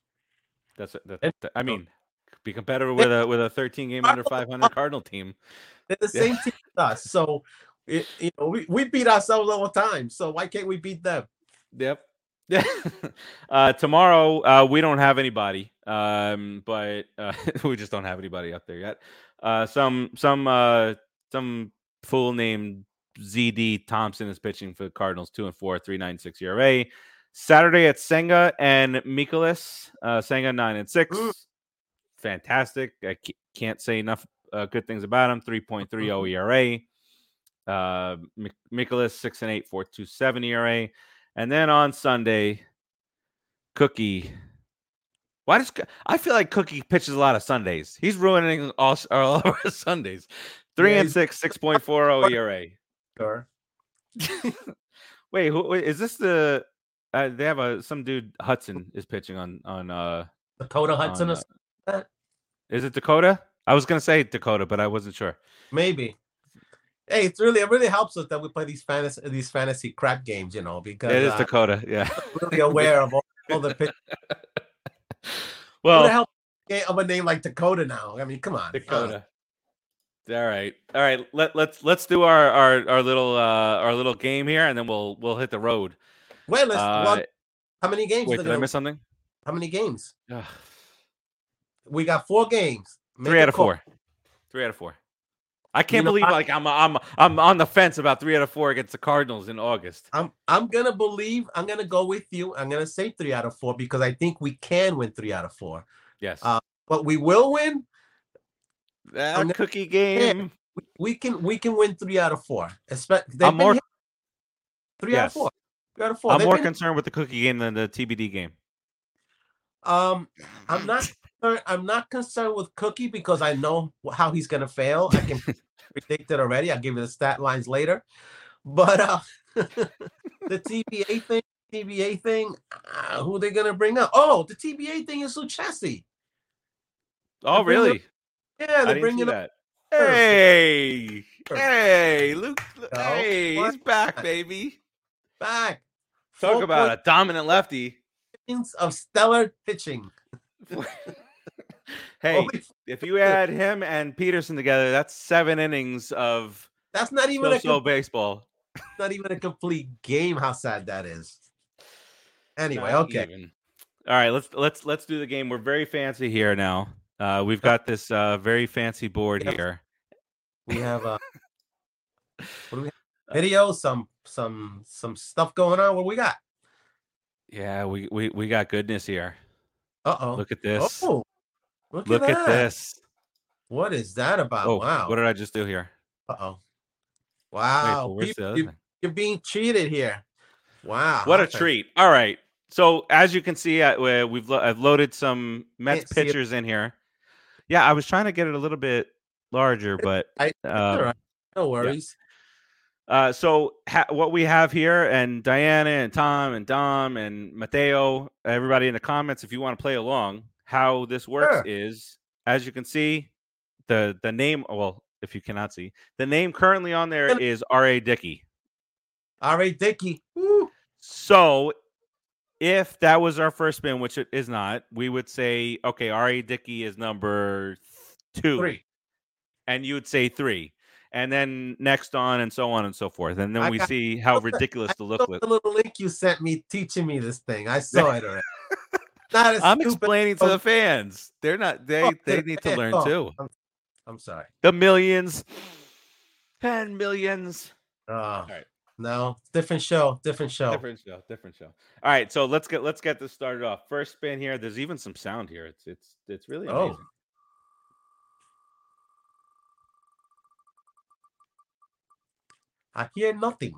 [SPEAKER 1] That's it. That,
[SPEAKER 2] And-
[SPEAKER 1] that- I mean, be competitive with a with a 13 game under 500 Cardinal team.
[SPEAKER 2] They're the
[SPEAKER 1] Yeah.
[SPEAKER 2] same team as us. So it, you know, we, we beat ourselves all the time. So why can't we beat them?
[SPEAKER 1] Yep. Yeah. uh, tomorrow, uh, we don't have anybody, um, but uh, we just don't have anybody up there yet. Uh, some some uh, some fool named ZD Thompson is pitching for the Cardinals, two and four, three nine six ERA. Saturday at Senga and Mikolas. Uh, Senga nine and six. Fantastic. I can't say enough uh, good things about him. 3.30 ERA. Uh, Mik- Mikolas six and eight, four two seven ERA. And then on Sunday, Cookie. Why does I feel like Cookie pitches a lot of Sundays? He's ruining all, all of our Sundays. Three
[SPEAKER 2] Yeah,
[SPEAKER 1] and six, six point four zero ERA.
[SPEAKER 2] Sure.
[SPEAKER 1] Wait, who wait, is this the? Uh, they have a some dude Hudson is pitching on on. uh
[SPEAKER 2] Dakota Hudson
[SPEAKER 1] on, uh. Is it Dakota? I was gonna say Dakota, but I wasn't sure.
[SPEAKER 2] Maybe. Hey, it's really it really helps us that we play these fantasy these fantasy crap games, you know, because
[SPEAKER 1] it is
[SPEAKER 2] uh,
[SPEAKER 1] Dakota. Yeah.
[SPEAKER 2] Really aware of all, all the pitch.
[SPEAKER 1] Well,
[SPEAKER 2] the hell of a name like Dakota now? I mean, come on. uh,
[SPEAKER 1] Dakota. All right, all right. Let let's let's do our our our little uh our little game here, and then we'll we'll hit the road.
[SPEAKER 2] wait, let's
[SPEAKER 1] Uh,
[SPEAKER 2] well, how many games?
[SPEAKER 1] wait, did I miss something?
[SPEAKER 2] How many games?
[SPEAKER 1] Ugh.
[SPEAKER 2] We got four games. Make
[SPEAKER 1] Three out of
[SPEAKER 2] call.
[SPEAKER 1] four. Three out of four. I can't
[SPEAKER 2] know,
[SPEAKER 1] believe
[SPEAKER 2] I-
[SPEAKER 1] like I'm I'm I'm on the fence about three out of four against the Cardinals in August.
[SPEAKER 2] I'm I'm gonna believe. I'm gonna go with you. I'm gonna say three out of four because I think we can win three out of four.
[SPEAKER 1] Yes.
[SPEAKER 2] Uh, But we will win.
[SPEAKER 1] that
[SPEAKER 2] I'm gonna-
[SPEAKER 1] cookie game.
[SPEAKER 2] We, we can we can win three out of four. Especially
[SPEAKER 1] I'm more
[SPEAKER 2] three out of four. Three out of 4
[SPEAKER 1] I'm
[SPEAKER 2] They've
[SPEAKER 1] more
[SPEAKER 2] been-
[SPEAKER 1] concerned with the cookie game than the TBD game.
[SPEAKER 2] Um, I'm not. I'm not concerned with Cookie because I know how he's gonna fail. I can predict it already. I'll give you the stat lines later. But uh, the TBA thing, TBA thing, uh, who they gonna bring up? Oh, the TBA thing is Lucchesi.
[SPEAKER 1] Oh,
[SPEAKER 2] it up-
[SPEAKER 1] really?
[SPEAKER 2] Yeah, they're bringing up.
[SPEAKER 1] that. Hey, Hey, Luke. Hey, he's back, baby.
[SPEAKER 2] back.
[SPEAKER 1] Talk
[SPEAKER 2] Four
[SPEAKER 1] about a dominant lefty.
[SPEAKER 2] of stellar pitching.
[SPEAKER 1] hey, if you add him and Peterson together, that's seven innings of
[SPEAKER 2] that's not even a com-
[SPEAKER 1] baseball.
[SPEAKER 2] not even a complete game. How sad that is. Anyway,
[SPEAKER 1] Not
[SPEAKER 2] okay.
[SPEAKER 1] even. All right, let's let's let's do the game. We're very fancy here now. Uh, we've got this uh, very fancy board
[SPEAKER 2] Yep.
[SPEAKER 1] here.
[SPEAKER 2] We have uh, what do we have? Video, some some some stuff going on. What we got?
[SPEAKER 1] Yeah, we we, we got goodness here.
[SPEAKER 2] Uh oh.
[SPEAKER 1] Look at this.
[SPEAKER 2] Oh, look,
[SPEAKER 1] Look
[SPEAKER 2] at,
[SPEAKER 1] at this.
[SPEAKER 2] What is that about?
[SPEAKER 1] Oh,
[SPEAKER 2] wow.
[SPEAKER 1] what did I just do here?
[SPEAKER 2] Uh oh. Wow. people, you, you're being cheated here. Wow.
[SPEAKER 1] What a treat! All right, so as you can see, I, we- we've lo- I've loaded some Mets pitchers in here. Yeah, I was trying to get it a little bit larger, but
[SPEAKER 2] I-
[SPEAKER 1] um,
[SPEAKER 2] right. No worries.
[SPEAKER 1] Uh, so ha- what we have here, and Diana and Tom and Dom and Mateo, everybody in the comments, if you want to play along, how this works
[SPEAKER 2] Sure.
[SPEAKER 1] is, as you can see, the the name. Oh, well, if you cannot see, the name currently on there is
[SPEAKER 2] Can-
[SPEAKER 1] is R. A. Dickey.
[SPEAKER 2] Right, Dickey. Woo.
[SPEAKER 1] So if that was our first spin, which it is not, we would say, okay, R. A. Dickey is number two,
[SPEAKER 2] Three.
[SPEAKER 1] and you would say three. And then next on, and so on and so forth. And then
[SPEAKER 2] I
[SPEAKER 1] we
[SPEAKER 2] got-
[SPEAKER 1] see how ridiculous
[SPEAKER 2] I
[SPEAKER 1] to look
[SPEAKER 2] the little link you sent me teaching me this thing. I saw it already. Not
[SPEAKER 1] I'm explaining to
[SPEAKER 2] Oh.
[SPEAKER 1] the fans. They're not. They
[SPEAKER 2] Oh,
[SPEAKER 1] they need to learn
[SPEAKER 2] Oh,
[SPEAKER 1] too.
[SPEAKER 2] I'm, I'm sorry.
[SPEAKER 1] The millions, ten millions.
[SPEAKER 2] Oh,
[SPEAKER 1] right.
[SPEAKER 2] No, different show. Different show.
[SPEAKER 1] Different show. Different show. All right. So let's get let's get this started off. First spin here. There's even some sound here. It's it's it's really
[SPEAKER 2] Oh.
[SPEAKER 1] amazing.
[SPEAKER 2] I hear nothing.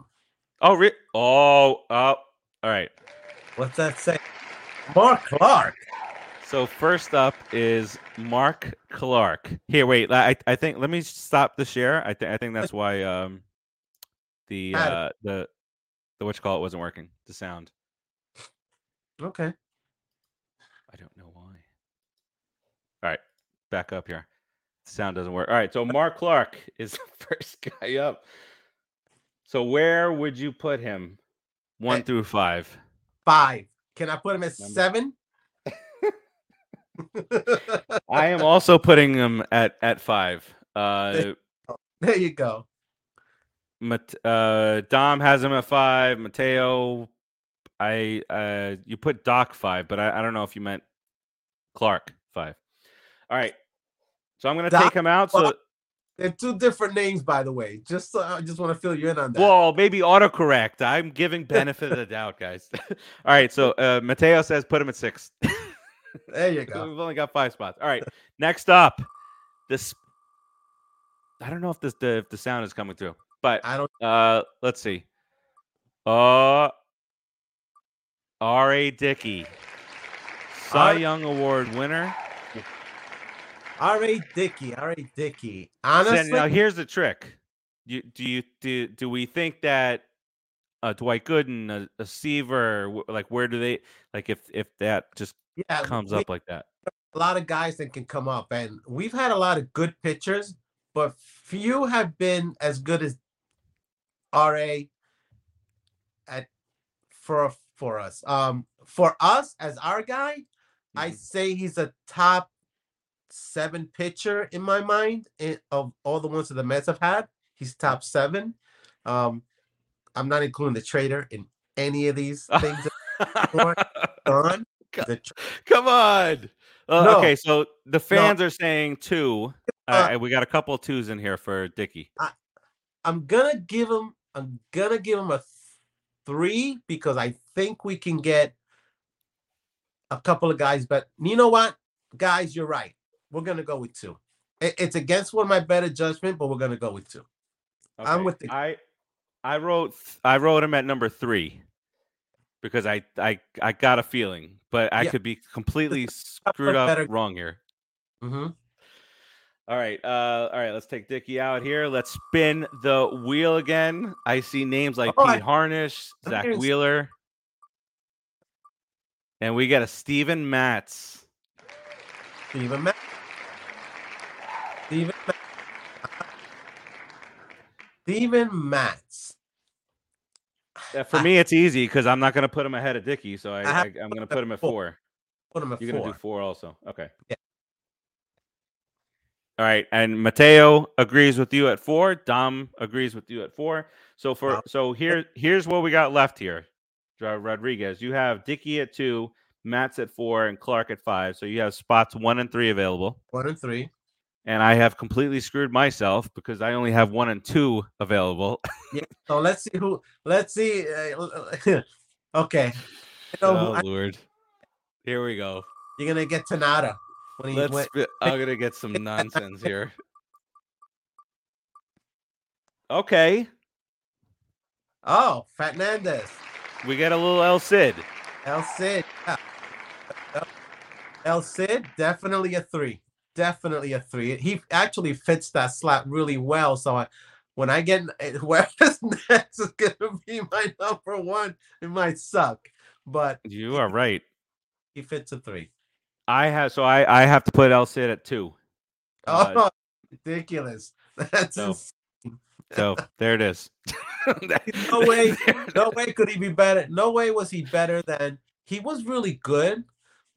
[SPEAKER 1] Oh, re- oh, oh. All right.
[SPEAKER 2] What's that say? Mark Clark.
[SPEAKER 1] So first up is Mark Clark. Here, wait. I I think let me stop the share. I think I think that's why um the uh the the what you call it wasn't working. The sound.
[SPEAKER 2] Okay.
[SPEAKER 1] I don't know why. All right, back up here. Sound doesn't work. All right, so Mark Clark is the first guy up. So where would you put him? One
[SPEAKER 2] Eh.
[SPEAKER 1] through five.
[SPEAKER 2] Five. Can I put him at
[SPEAKER 1] Number-
[SPEAKER 2] seven?
[SPEAKER 1] I am also putting him at at five. Uh,
[SPEAKER 2] there you go.
[SPEAKER 1] Mat- uh, Dom has him at five. Mateo, I uh, you put Doc five, but I, I don't know if you meant Clark five. All right, so I'm gonna
[SPEAKER 2] Doc
[SPEAKER 1] take him out. So
[SPEAKER 2] Clark? They're two different names, by the way. Just so, I just want to fill you in on that.
[SPEAKER 1] Well, maybe autocorrect. I'm giving benefit of the doubt, guys. All right, so uh, Mateo says put him at six.
[SPEAKER 2] there you go.
[SPEAKER 1] We've only got five spots. All right, next up, this. I don't know if this the if the sound is coming through, but
[SPEAKER 2] I don't.
[SPEAKER 1] uh, let's see. Uh, R. A. Dickey, Cy Young Award winner.
[SPEAKER 2] R.A. Dickey. R.A. Dickey.
[SPEAKER 1] So
[SPEAKER 2] Honestly,
[SPEAKER 1] now here's the trick. You, do you do, do we think that uh, Dwight Gooden, a, a Seaver, like where do they like if if that just
[SPEAKER 2] yeah,
[SPEAKER 1] comes
[SPEAKER 2] we-
[SPEAKER 1] up like that?
[SPEAKER 2] a lot of guys that can come up, and we've had a lot of good pitchers, but few have been as good as RA at for for us. Um, for us as our guy, I
[SPEAKER 1] Mhm.
[SPEAKER 2] say he's a top seven pitcher in my mind in, of all the ones that the Mets have had. He's top seven. Um, I'm not including the trader in any of these things that are done.
[SPEAKER 1] Co-
[SPEAKER 2] The tra-
[SPEAKER 1] Come on. Uh,
[SPEAKER 2] No.
[SPEAKER 1] Okay, so the fans are saying two.
[SPEAKER 2] Uh,
[SPEAKER 1] we got a couple of twos in here for Dickey.
[SPEAKER 2] I'm gonna give him. I'm gonna give him a th- three because I think we can get a couple of guys. But you know what, guys, you're right. We're gonna go with two. It- it's against one of my better judgment, but we're gonna go with two. I'm with the-
[SPEAKER 1] I I wrote I wrote him at number three because I I I got a feeling, but I
[SPEAKER 2] Yeah.
[SPEAKER 1] could be completely screwed up
[SPEAKER 2] better-
[SPEAKER 1] wrong here.
[SPEAKER 2] hmm
[SPEAKER 1] All right, uh, all right. Let's take Dickey out here. Let's spin the wheel again. I see names like
[SPEAKER 2] Oh,
[SPEAKER 1] Pete
[SPEAKER 2] I- Harnisch, Zack
[SPEAKER 1] Wheeler, and we got a Steven Matz.
[SPEAKER 2] Steven Ma- Steven Steven Matz.
[SPEAKER 1] Uh, For me, it's easy because I'm not going to put him ahead of Dickey, so I,
[SPEAKER 2] I
[SPEAKER 1] I, I'm going to
[SPEAKER 2] put
[SPEAKER 1] him at
[SPEAKER 2] four.
[SPEAKER 1] four.
[SPEAKER 2] Put him at
[SPEAKER 1] You're going to do four also. Okay.
[SPEAKER 2] Yeah.
[SPEAKER 1] All right, and Mateo agrees with you at four. Dom agrees with you at four. So for so here here's what we got left here. Rodriguez, you have Dickey at two, Matz at four, and Clark at five. So you have spots one and three available.
[SPEAKER 2] One and three.
[SPEAKER 1] And I have completely screwed myself because I only have one and two available.
[SPEAKER 2] yeah, So let's see who. Let's see. Uh, okay.
[SPEAKER 1] Oh Lord, here we go.
[SPEAKER 2] you're gonna get Tanana when he
[SPEAKER 1] Let's.
[SPEAKER 2] went.
[SPEAKER 1] I'm gonna get some nonsense here. Okay,
[SPEAKER 2] Oh, Fernandez.
[SPEAKER 1] we get a little El Cid.
[SPEAKER 2] El Cid. yeah. El- El Cid, definitely a three. Definitely a three. He actually fits that slot really well. So I, when I get whoever's next is gonna be my number one. It might suck, but
[SPEAKER 1] You are right.
[SPEAKER 2] he fits a three.
[SPEAKER 1] I have so I I have to put El Cid at two. Uh,
[SPEAKER 2] Oh, ridiculous! That's ins-
[SPEAKER 1] So there it is.
[SPEAKER 2] No way. no way could he be better. No way was he better than he was really good,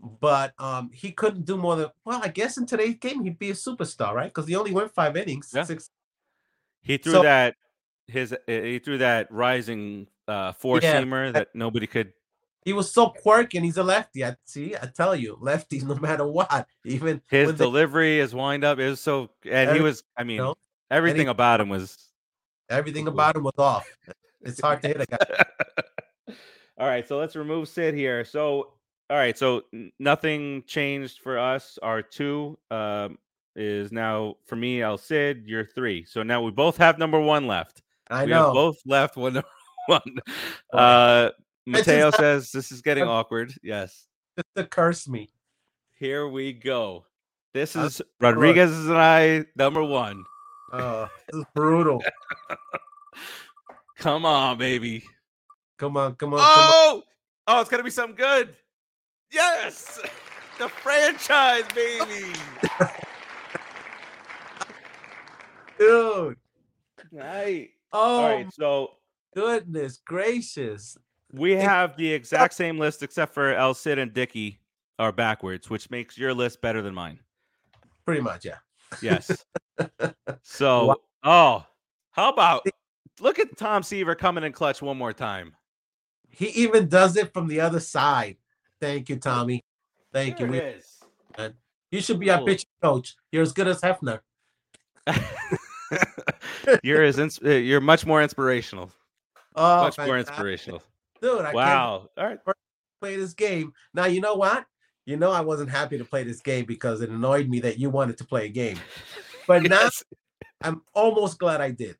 [SPEAKER 2] but um he couldn't do more than well, I guess in today's game he'd be a superstar, right? Because he only went five innings.
[SPEAKER 1] Yeah.
[SPEAKER 2] Six
[SPEAKER 1] He threw
[SPEAKER 2] So-
[SPEAKER 1] that his uh, he threw that rising uh four
[SPEAKER 2] Yeah,
[SPEAKER 1] seamer that nobody could.
[SPEAKER 2] he was so quirky and he's a lefty. I see, I tell you, lefties no matter what. Even
[SPEAKER 1] His
[SPEAKER 2] when they-
[SPEAKER 1] delivery, his wind up is so, and he was. I mean,
[SPEAKER 2] know,
[SPEAKER 1] everything
[SPEAKER 2] he-
[SPEAKER 1] about him was.
[SPEAKER 2] everything
[SPEAKER 1] cool.
[SPEAKER 2] about him was off. It's hard to hit a guy.
[SPEAKER 1] all right, so let's remove Sid here. So, all right, so nothing changed for us. Our two um, is now for me, El Cid. You're three. So now we both have number one left.
[SPEAKER 2] I
[SPEAKER 1] we have
[SPEAKER 2] know.
[SPEAKER 1] both left one number one. Uh, Mateo says this is getting awkward. Yes.
[SPEAKER 2] To curse me.
[SPEAKER 1] Here we go. This is Rodriguez and I, number one.
[SPEAKER 2] Oh, this is brutal.
[SPEAKER 1] Come on, baby.
[SPEAKER 2] Come on, come on, come on.
[SPEAKER 1] Oh, oh, it's gonna be something good. Yes, the franchise, baby.
[SPEAKER 2] Dude.
[SPEAKER 1] right.
[SPEAKER 2] Oh
[SPEAKER 1] All right. So
[SPEAKER 2] goodness gracious.
[SPEAKER 1] we have the exact same list except for El Cid and Dickey are backwards, which makes your list better than mine.
[SPEAKER 2] Pretty much, yeah.
[SPEAKER 1] Yes. so, oh, how about look at Tom Seaver coming in clutch one more time.
[SPEAKER 2] He even does it from the other side. Thank you, Tommy. Thank you.
[SPEAKER 1] There
[SPEAKER 2] We, you should be our
[SPEAKER 1] Cool.
[SPEAKER 2] pitching coach. You're as good as Hefner.
[SPEAKER 1] you're as ins- uh, you're much more inspirational.
[SPEAKER 2] Oh,
[SPEAKER 1] much more
[SPEAKER 2] fantastic.
[SPEAKER 1] inspirational.
[SPEAKER 2] Dude, I can't
[SPEAKER 1] Wow. All right.
[SPEAKER 2] play this game. Now, you know what? You know, I wasn't happy to play this game because it annoyed me that you wanted to play a game. But now
[SPEAKER 1] Yes.
[SPEAKER 2] I'm almost glad I did.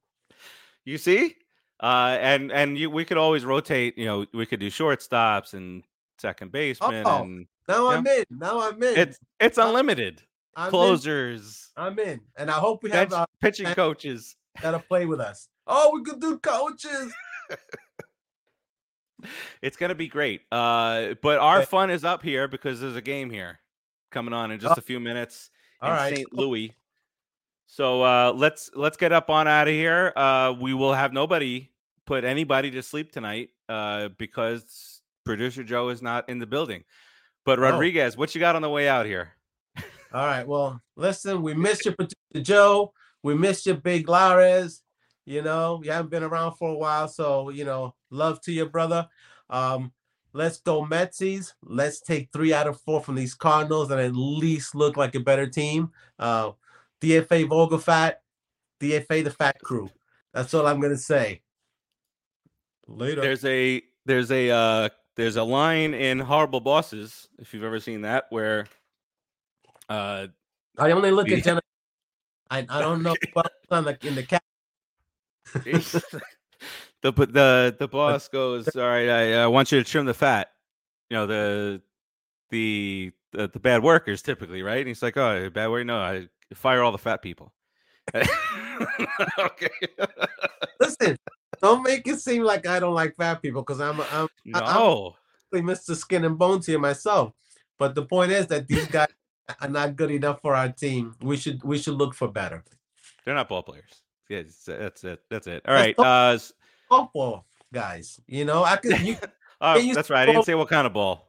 [SPEAKER 1] You see? Uh, and and you we could always rotate, you know, we could do shortstops and second baseman
[SPEAKER 2] Oh,
[SPEAKER 1] and
[SPEAKER 2] Now I'm in. Now I'm in.
[SPEAKER 1] it's it's unlimited.
[SPEAKER 2] I'm in.
[SPEAKER 1] Closers,
[SPEAKER 2] I'm in. And I hope we have uh,
[SPEAKER 1] pitching coaches.
[SPEAKER 2] that'll play with us. Oh, we could do coaches.
[SPEAKER 1] It's gonna be great. Uh, but our fun is up here because there's a game here coming on in just a few minutes
[SPEAKER 2] All
[SPEAKER 1] in
[SPEAKER 2] right.
[SPEAKER 1] St. Louis. So uh, let's let's get up on out of here. Uh, we will have nobody put anybody to sleep tonight uh, because producer Joe is not in the building. But
[SPEAKER 2] Oh.
[SPEAKER 1] Rodriguez, what you got on the way out here?
[SPEAKER 2] All right. Well, listen, we missed you, producer Joe. We missed you, Big Lares. You know, you haven't been around for a while, so you know, love to your brother. Um, let's go Metsies. Let's take three out of four from these Cardinals and at least look like a better team. Uh, DFA Vogelfat, DFA the Fat Crew. That's all I'm gonna say. Later.
[SPEAKER 1] There's a there's a uh, there's a line in Horrible Bosses, if you've ever seen that, where uh,
[SPEAKER 2] I only look at Jennifer. I, I don't know what on the in the cat.
[SPEAKER 1] the the the boss goes, "All right, I, I want you to trim the fat." You know the the the, the bad workers typically, right? And he's like, "Oh, bad work? No, I fire all the fat people." okay.
[SPEAKER 2] Listen, don't make it seem like I don't like fat people because I'm I'm
[SPEAKER 1] no.
[SPEAKER 2] really Mr. Skin and Bones here myself. But the point is that these guys are not good enough for our team. We should we should look for better.
[SPEAKER 1] They're not ball players. Yeah, that's it. That's it. All right. Uh,
[SPEAKER 2] softball guys. You know, I could. You,
[SPEAKER 1] uh, that's right. I didn't say what kind of ball.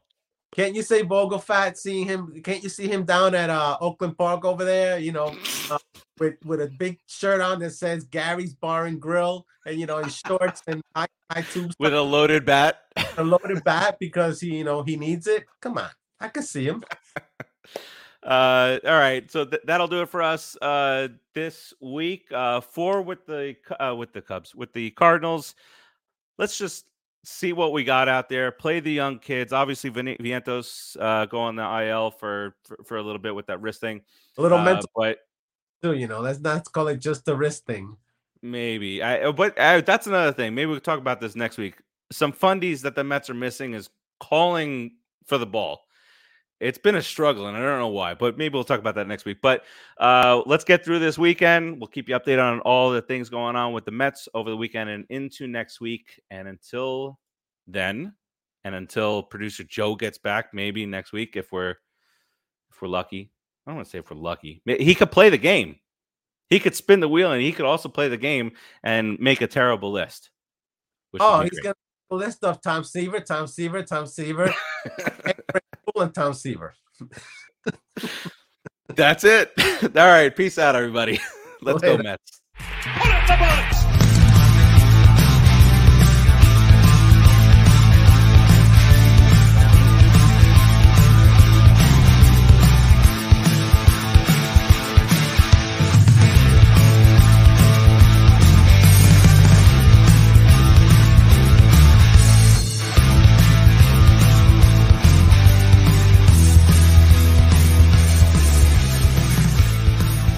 [SPEAKER 2] Can't you say Fat? seeing him? Can't you see him down at uh, Oakland Park over there? You know, uh, with with a big shirt on that says Gary's Bar and Grill, and you know, in shorts and high, high tubes
[SPEAKER 1] with a loaded bat.
[SPEAKER 2] A loaded bat because he, you know, he needs it. Come on, I can see him.
[SPEAKER 1] Uh, all right, so th- that'll do it for us uh, this week. Uh, four with the uh, with the Cubs, with the Cardinals. Let's just see what we got out there. Play the young kids. Obviously, Vientos uh, go on the IL for, for, for a little bit with that wrist thing.
[SPEAKER 2] A little
[SPEAKER 1] uh,
[SPEAKER 2] mental,
[SPEAKER 1] but
[SPEAKER 2] too. You know, let's not call it just the wrist thing.
[SPEAKER 1] Maybe. I. Uh, but uh, that's another thing. Maybe we'll talk about this next week. Some fundies that the Mets are missing is calling for the ball it's been a struggle, and I don't know why, but maybe we'll talk about that next week. But uh, let's get through this weekend. We'll keep you updated on all the things going on with the Mets over the weekend and into next week. And until then, and until producer Joe gets back, maybe next week if we're if we're lucky. I don't want to say if we're lucky. He could play the game. He could spin the wheel, and he could also play the game and make a terrible list.
[SPEAKER 2] Oh, he's great. got a list of Tom Seaver, Tom Seaver, Tom Seaver. and Tom Seaver.
[SPEAKER 1] That's it. All right. Peace out, everybody. Let's Later. go, Mets.